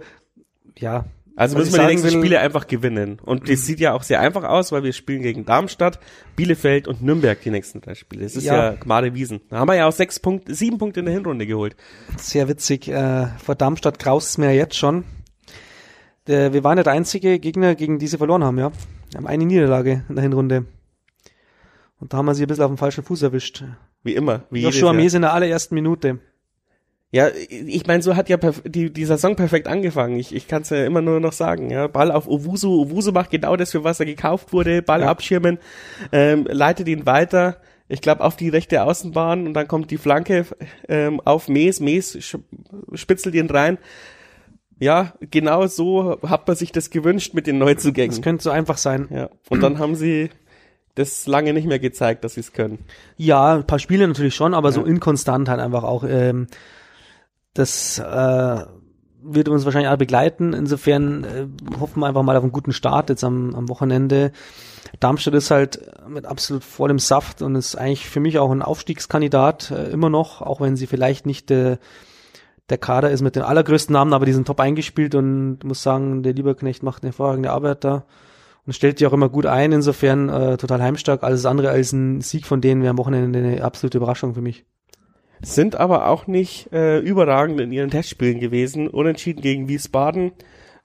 ja. Also müssen wir die nächsten will- Spiele einfach gewinnen. Und das sieht ja auch sehr einfach aus, weil wir spielen gegen Darmstadt, Bielefeld und Nürnberg die nächsten drei Spiele. Das ist ja, Ja. Gmade Wiesen. Da haben wir ja auch sechs Punkte, sieben Punkte in der Hinrunde geholt. Sehr witzig. Äh, vor Darmstadt graust es mir jetzt schon. Der, wir waren ja der einzige Gegner, gegen die sie verloren haben, ja. Wir haben eine Niederlage in der Hinrunde. Und da haben wir sie ein bisschen auf dem falschen Fuß erwischt. Wie immer. Wie Joshua. Mese in der allerersten Minute. Ja, ich meine, so hat ja die, die Saison perfekt angefangen. Ich, ich kann es ja immer nur noch sagen. Ja, Ball auf Owusu. Owusu macht genau das, für was er gekauft wurde. Ball Ja. abschirmen, ähm, leitet ihn weiter. Ich glaube auf die rechte Außenbahn und dann kommt die Flanke ähm, auf Mees. Mees spitzelt ihn rein. Ja, genau so hat man sich das gewünscht mit den Neuzugängen. Das könnte so einfach sein. Ja, und dann haben sie das lange nicht mehr gezeigt, dass sie es können. Ja, ein paar Spiele natürlich schon, aber so Ja. inkonstant halt einfach auch. Ähm, das äh, wird uns wahrscheinlich alle begleiten. Insofern äh, hoffen wir einfach mal auf einen guten Start jetzt am, am Wochenende. Darmstadt ist halt mit absolut vollem Saft und ist eigentlich für mich auch ein Aufstiegskandidat äh, immer noch, auch wenn sie vielleicht nicht äh, der Kader ist mit den allergrößten Namen, aber die sind top eingespielt und muss sagen, der Lieberknecht macht eine hervorragende Arbeit da und stellt die auch immer gut ein. Insofern äh, total heimstark. Alles andere als ein Sieg von denen wäre am Wochenende eine absolute Überraschung für mich. sind aber auch nicht äh, überragend in ihren Testspielen gewesen. Unentschieden gegen Wiesbaden,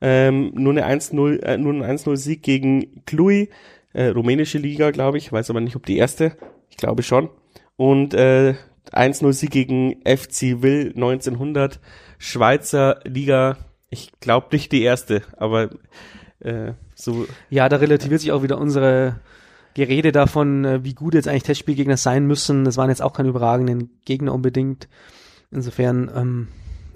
ähm, nur eine 1-0, äh, nur ein 1-0 Sieg gegen Cluj, äh, rumänische Liga, glaube ich, weiß aber nicht, ob die erste, ich glaube schon. Und äh, 1-0 Sieg gegen FC Will 1900, Schweizer Liga, ich glaube nicht die erste, aber äh, so Ja, da relativiert sich auch wieder unsere Gerede davon, äh, wie gut jetzt eigentlich Testspielgegner sein müssen. Das waren jetzt auch keine überragenden Gegner unbedingt. Insofern, ähm,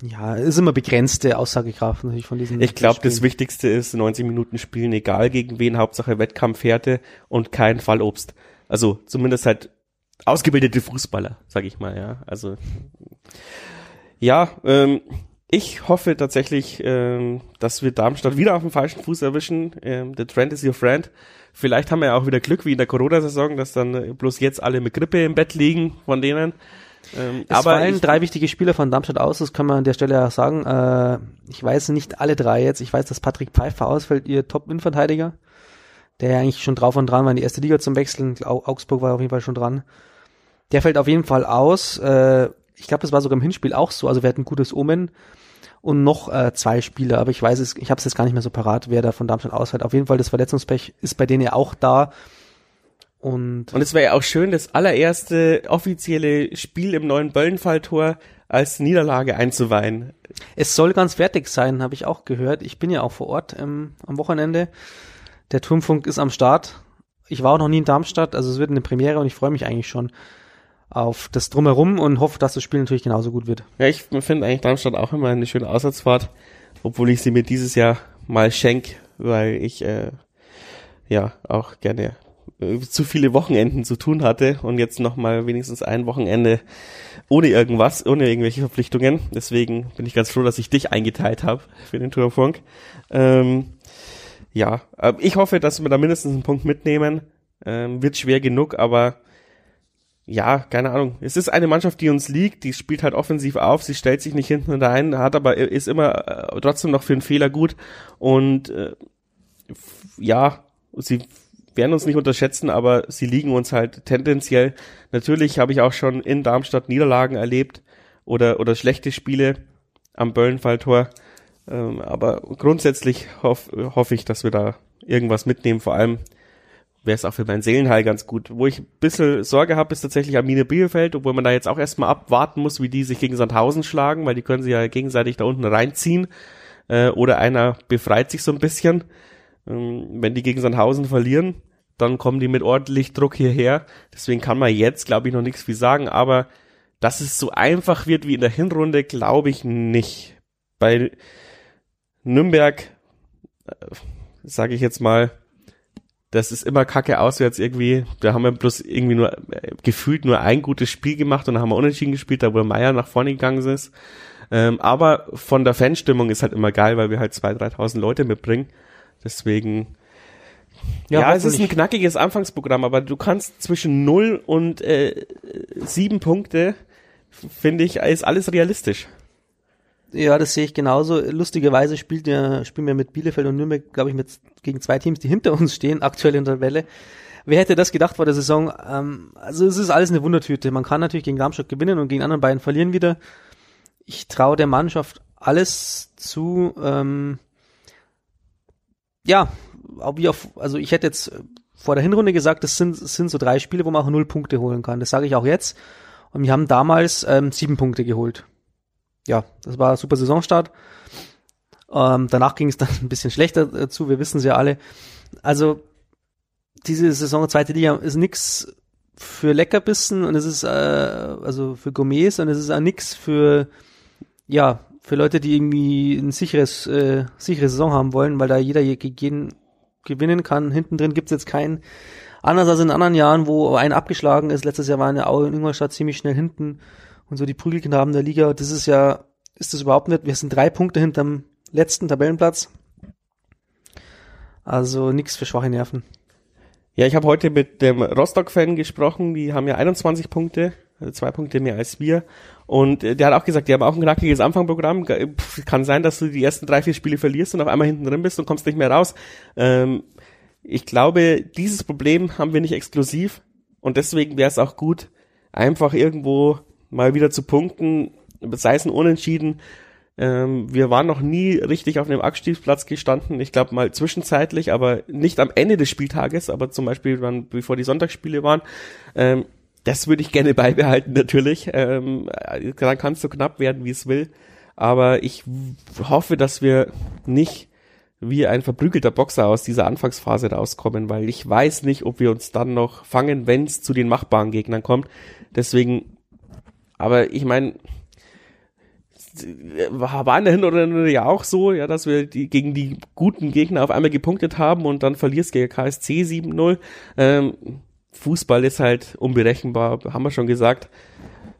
ja, ist immer begrenzte Aussagekraft natürlich von diesen. Ich glaube, das. Wichtigste ist 90 Minuten spielen, egal gegen wen, Hauptsache Wettkampfhärte und kein Fallobst. Also zumindest halt ausgebildete Fußballer, sag ich mal, ja. Also ja, ähm, ich hoffe tatsächlich, ähm, dass wir Darmstadt wieder auf dem falschen Fuß erwischen. Ähm, the trend is your friend. Vielleicht haben wir ja auch wieder Glück, wie in der Corona-Saison, dass dann äh, bloß jetzt alle mit Grippe im Bett liegen von denen. Ähm, Es aber fallen drei wichtige Spieler von Darmstadt aus, das kann man an der Stelle auch sagen. Äh, ich weiß nicht alle drei jetzt. Ich weiß, dass Patrick Pfeiffer ausfällt, ihr Top-Innenverteidiger, der ja eigentlich schon drauf und dran war, in die erste Liga zum Wechseln. Au- Augsburg war auf jeden Fall schon dran. Der fällt auf jeden Fall aus. Äh, ich glaube, das war sogar im Hinspiel auch so. Also wir hatten ein gutes Omen und noch äh, zwei Spieler, aber ich weiß es, ich habe es jetzt gar nicht mehr so parat, wer da von Darmstadt ausfällt. Auf jeden Fall das Verletzungspech ist bei denen ja auch da. Und Und es wäre ja auch schön, das allererste offizielle Spiel im neuen Böllenfalltor als Niederlage einzuweihen. Es soll ganz fertig sein, habe ich auch gehört. Ich bin ja auch vor Ort ähm, am Wochenende. Der Turmfunk ist am Start. Ich war auch noch nie in Darmstadt, also es wird eine Premiere und ich freue mich eigentlich schon. Auf das Drumherum und hoffe, dass das Spiel natürlich genauso gut wird. Ja, ich finde eigentlich Darmstadt auch immer eine schöne Auswärtsfahrt, obwohl ich sie mir dieses Jahr mal schenk, weil ich äh, ja auch gerne äh, zu viele Wochenenden zu tun hatte und jetzt noch mal wenigstens ein Wochenende ohne irgendwas, ohne irgendwelche Verpflichtungen. Deswegen bin ich ganz froh, dass ich dich eingeteilt habe für den Tourfunk. Ähm, ja, äh, ich hoffe, dass wir da mindestens einen Punkt mitnehmen. Ähm, wird schwer genug, aber ja, keine Ahnung. Es ist eine Mannschaft, die uns liegt, die spielt halt offensiv auf, sie stellt sich nicht hinten rein, hat aber ist immer äh, trotzdem noch für einen Fehler gut und äh, ja, sie werden uns nicht unterschätzen, aber sie liegen uns halt tendenziell. Natürlich habe ich auch schon in Darmstadt Niederlagen erlebt oder oder schlechte Spiele am Böllenfalltor, ähm, aber grundsätzlich hoffe hoff ich, dass wir da irgendwas mitnehmen, vor allem wäre es auch für meinen Seelenheil ganz gut. Wo ich ein bisschen Sorge habe, ist tatsächlich Arminia Bielefeld, obwohl man da jetzt auch erstmal abwarten muss, wie die sich gegen Sandhausen schlagen, weil die können sie ja gegenseitig da unten reinziehen. Äh, oder einer befreit sich so ein bisschen. Ähm, wenn die gegen Sandhausen verlieren, dann kommen die mit ordentlich Druck hierher. Deswegen kann man jetzt, glaube ich, noch nichts viel sagen, aber dass es so einfach wird wie in der Hinrunde, glaube ich nicht. Bei Nürnberg, äh, sage ich jetzt mal, das ist immer kacke auswärts irgendwie. Da haben wir bloß irgendwie nur äh, gefühlt nur ein gutes Spiel gemacht und dann haben wir unentschieden gespielt, da wo Meier nach vorne gegangen ist. Ähm, aber von der Fanstimmung ist halt immer geil, weil wir halt zwei, dreitausend Leute mitbringen. Deswegen, ja, ja es ist ein knackiges Anfangsprogramm, aber du kannst zwischen null und äh, sieben Punkte, finde ich, ist alles realistisch. Ja, das sehe ich genauso. Lustigerweise spielt ja, spielen wir mit Bielefeld und Nürnberg, glaube ich, mit, gegen zwei Teams, die hinter uns stehen, aktuell in der Welle. Wer hätte das gedacht vor der Saison? Ähm, also es ist alles eine Wundertüte. Man kann natürlich gegen Darmstadt gewinnen und gegen anderen beiden verlieren wieder. Ich traue der Mannschaft alles zu. Ähm, ja, wie auf, also ich hätte jetzt vor der Hinrunde gesagt, das sind, das sind so drei Spiele, wo man auch null Punkte holen kann. Das sage ich auch jetzt. Und wir haben damals ähm, sieben Punkte geholt ja, das war ein super Saisonstart. Ähm, danach ging es dann [LAUGHS] ein bisschen schlechter äh, zu, wir wissen es ja alle. Also diese Saison zweite Liga ist nix für Leckerbissen und es ist äh, also für Gourmets und es ist auch nix für ja für Leute, die irgendwie ein sicheres äh, sichere Saison haben wollen, weil da jeder jeden gewinnen kann. Hinten drin gibt's jetzt keinen anders als in anderen Jahren, wo ein abgeschlagen ist. Letztes Jahr war eine Aue in Ingolstadt ziemlich schnell hinten und so die Prügelknaben der Liga. Das ist ja, ist das überhaupt nicht. Wir sind drei Punkte hinterm letzten Tabellenplatz. Also nichts für schwache Nerven. Ja, ich habe heute mit dem Rostock-Fan gesprochen, die haben ja 21 Punkte, also zwei Punkte mehr als wir. Und der hat auch gesagt, die haben auch ein knackiges Anfangprogramm. Kann sein, dass du die ersten drei, vier Spiele verlierst und auf einmal hinten drin bist und kommst nicht mehr raus. Ähm, ich glaube, dieses Problem haben wir nicht exklusiv und deswegen wäre es auch gut, einfach irgendwo mal wieder zu punkten, sei es ein Unentschieden. Ähm, wir waren noch nie richtig auf einem Abstiegsplatz gestanden. Ich glaube mal zwischenzeitlich, aber nicht am Ende des Spieltages, aber zum Beispiel, wann, bevor die Sonntagsspiele waren. Ähm, das würde ich gerne [LAUGHS] beibehalten, natürlich. Ähm, dann kann es so knapp werden, wie es will. Aber ich hoffe, dass wir nicht wie ein verprügelter Boxer aus dieser Anfangsphase rauskommen, weil ich weiß nicht, ob wir uns dann noch fangen, wenn es zu den machbaren Gegnern kommt. Deswegen aber ich meine, war in der Hinrunde ja auch so, ja, dass wir die, gegen die guten Gegner auf einmal gepunktet haben und dann verlierst gegen KSC 7-0. Ähm, Fußball ist halt unberechenbar, haben wir schon gesagt.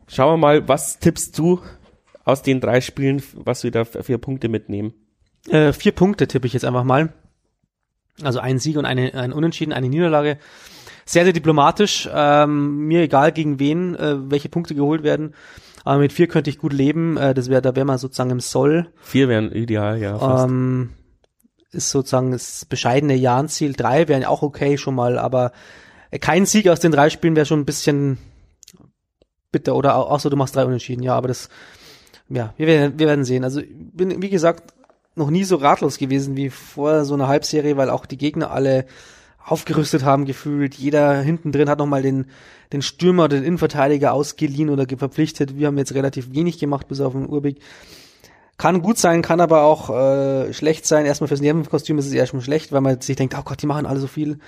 Schauen wir mal, was tippst du aus den drei Spielen, was wir da für Punkte mitnehmen? Äh, vier Punkte tippe ich jetzt einfach mal. Also ein Sieg und eine, ein Unentschieden, eine Niederlage sehr, sehr diplomatisch. Ähm, mir egal gegen wen, äh, welche Punkte geholt werden. Aber mit vier könnte ich gut leben. Äh, das wäre, da wäre man sozusagen im Soll. Vier wären ideal, ja. Fast. Ähm, ist sozusagen das bescheidene Jahrenziel. Drei wären auch okay schon mal, aber kein Sieg aus den drei Spielen wäre schon ein bisschen bitter. Oder auch, auch so, du machst drei Unentschieden. Ja, aber das, ja, wir werden, wir werden sehen. Also bin, wie gesagt, noch nie so ratlos gewesen wie vor so einer Halbserie, weil auch die Gegner alle aufgerüstet haben gefühlt. Jeder hinten drin hat nochmal den, den Stürmer, den Innenverteidiger ausgeliehen oder verpflichtet. Wir haben jetzt relativ wenig gemacht, bis auf den Urbig. Kann gut sein, kann aber auch äh, schlecht sein. Erstmal fürs Nervenkostüm ist es schon schlecht, weil man sich denkt, oh Gott, die machen alle so viel.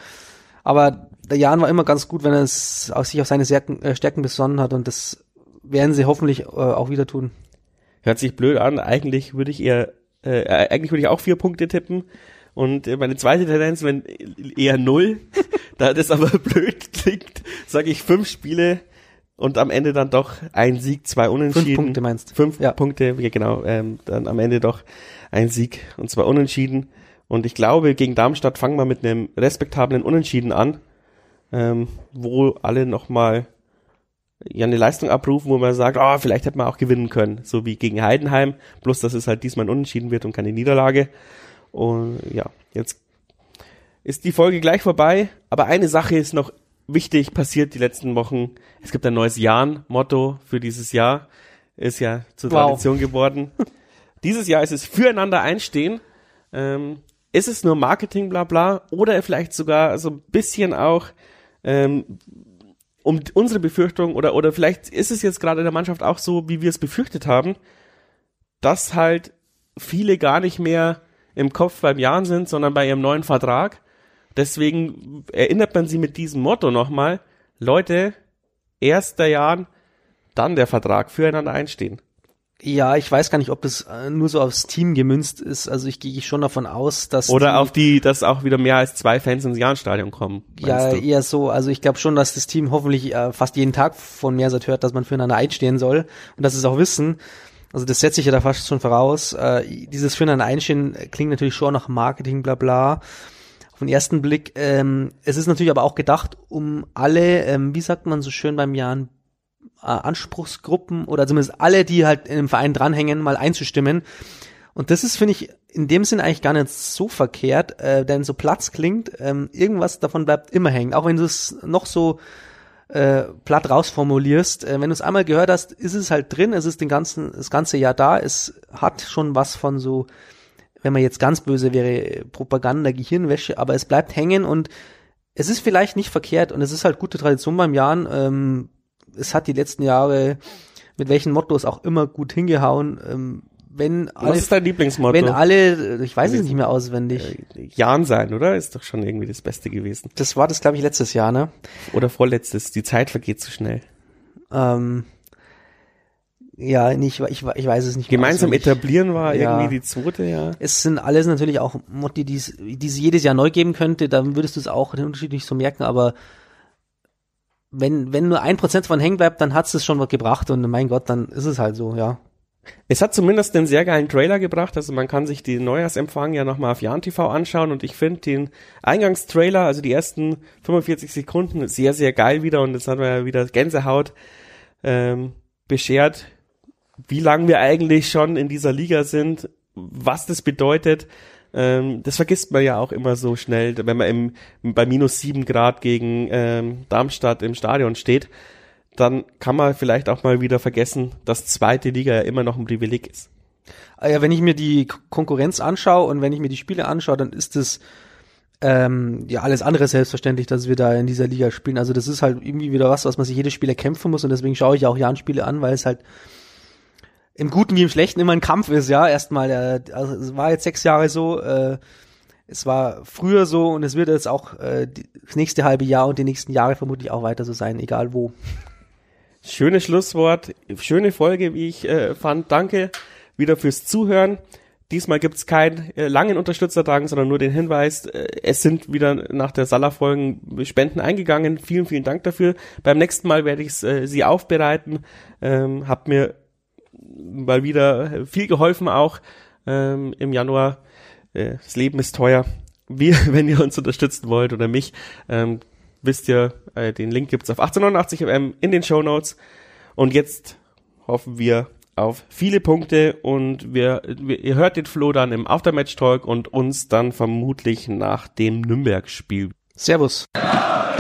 Aber der Jan war immer ganz gut, wenn er es sich auf seine Stärken, äh, Stärken besonnen hat und das werden sie hoffentlich äh, auch wieder tun. Hört sich blöd an. Eigentlich würde ich eher, äh, eigentlich würde ich auch vier Punkte tippen. Und meine zweite Tendenz, wenn eher null, [LAUGHS] da das aber [LAUGHS] blöd klingt, sage ich fünf Spiele und am Ende dann doch ein Sieg, zwei Unentschieden. Fünf Punkte meinst du? Fünf ja. Punkte, ja genau. Ähm, dann am Ende doch ein Sieg und zwei Unentschieden. Und ich glaube, gegen Darmstadt fangen wir mit einem respektablen Unentschieden an, ähm, wo alle nochmal ja eine Leistung abrufen, wo man sagt, oh, vielleicht hätte man auch gewinnen können, so wie gegen Heidenheim, bloß dass es halt diesmal ein Unentschieden wird und keine Niederlage. Und ja, jetzt ist die Folge gleich vorbei, aber eine Sache ist noch wichtig passiert die letzten Wochen. Es gibt ein neues Jahren-Motto für dieses Jahr. Ist ja zur Tradition wow. geworden. dieses Jahr ist es füreinander einstehen. Ähm, ist es nur Marketing, bla bla, oder vielleicht sogar so ein bisschen auch ähm, um unsere Befürchtung oder oder vielleicht ist es jetzt gerade in der Mannschaft auch so, wie wir es befürchtet haben, dass halt viele gar nicht mehr im Kopf beim Jahren sind, sondern bei ihrem neuen Vertrag. Deswegen erinnert man sie mit diesem Motto nochmal, Leute, erster Jahren, dann der Vertrag, füreinander einstehen. Ja, ich weiß gar nicht, ob das äh, nur so aufs Team gemünzt ist. Also ich gehe schon davon aus, dass oder die, auf die, dass auch wieder mehr als zwei Fans ins Jahrenstadion kommen. Ja, du? eher so. Also ich glaube schon, dass das Team hoffentlich äh, fast jeden Tag von Mersat hört, dass man füreinander einstehen soll und dass es auch wissen. Also das setze ich ja da fast schon voraus. Äh, dieses füreinander einstehen klingt natürlich schon nach Marketing, bla bla. Auf den ersten Blick. Ähm, es ist natürlich aber auch gedacht, um alle, ähm, wie sagt man so schön beim Jahren, äh, Anspruchsgruppen oder zumindest alle, die halt in dem Verein dranhängen, mal einzustimmen. Und das ist, finde ich, in dem Sinn eigentlich gar nicht so verkehrt, äh, denn so Platz klingt, ähm, irgendwas davon bleibt immer hängen. Auch wenn du es noch so äh, platt rausformulierst, äh, wenn du es einmal gehört hast, ist es halt drin, es ist den ganzen, das ganze Jahr da, es hat schon was von so, wenn man jetzt ganz böse wäre, Propaganda, Gehirnwäsche, aber es bleibt hängen und es ist vielleicht nicht verkehrt und es ist halt gute Tradition beim Jahren, ähm, es hat die letzten Jahre mit welchen Mottos auch immer gut hingehauen. Ähm, wenn alle, Was ist dein Lieblingsmotto? Wenn alle, ich weiß es nicht mehr auswendig. Äh, Jahren sein, oder? Ist doch schon irgendwie das Beste gewesen. Das war das, glaube ich, letztes Jahr, ne? Oder vorletztes. Die Zeit vergeht zu schnell. Ähm, ja, nicht, ich, ich weiß es nicht mehr Gemeinsam auswendig. etablieren war ja. irgendwie die zweite, ja. Es sind alles natürlich auch Motti, die es jedes Jahr neu geben könnte, dann würdest du es auch den Unterschied nicht so merken, aber wenn, wenn nur ein Prozent von hängen bleibt, dann hat's es schon was gebracht und mein Gott, dann ist es halt so, ja. Es hat zumindest einen sehr geilen Trailer gebracht, also man kann sich den Neujahrsempfang ja nochmal auf Jan TV anschauen und ich finde den Eingangstrailer, also die ersten 45 Sekunden, sehr, sehr geil wieder und jetzt haben wir ja wieder Gänsehaut ähm, beschert, wie lange wir eigentlich schon in dieser Liga sind, was das bedeutet, ähm, das vergisst man ja auch immer so schnell, wenn man im, bei minus sieben Grad gegen ähm, Darmstadt im Stadion steht. Dann kann man vielleicht auch mal wieder vergessen, dass zweite Liga ja immer noch ein Privileg ist. Ah ja, wenn ich mir die Konkurrenz anschaue und wenn ich mir die Spiele anschaue, dann ist es ähm, ja alles andere selbstverständlich, dass wir da in dieser Liga spielen. Also das ist halt irgendwie wieder was, was man sich jedes Spiel erkämpfen muss und deswegen schaue ich auch Jan-Spiele an, weil es halt im Guten wie im Schlechten immer ein Kampf ist, ja. Erstmal, äh, also es war jetzt sechs Jahre so, äh, es war früher so und es wird jetzt auch äh, das nächste halbe Jahr und die nächsten Jahre vermutlich auch weiter so sein, egal wo. Schönes Schlusswort, schöne Folge, wie ich äh, fand. Danke wieder fürs Zuhören. Diesmal gibt's keinen äh, langen Unterstützertagen, sondern nur den Hinweis, äh, es sind wieder nach der Salah-Folgen Spenden eingegangen. Vielen, vielen Dank dafür. Beim nächsten Mal werde ich äh, sie aufbereiten. Ähm, hab mir mal wieder viel geholfen auch ähm, im Januar. Äh, das Leben ist teuer. Wir, [LAUGHS] wenn ihr uns unterstützen wollt oder mich, ähm, wisst ihr, äh, den Link gibt's auf 1889 FM in den Show Notes. Und jetzt hoffen wir auf viele Punkte und wir, wir, ihr hört den Flo dann im Aftermatch Talk und uns dann vermutlich nach dem Nürnberg-Spiel. Servus. Ja,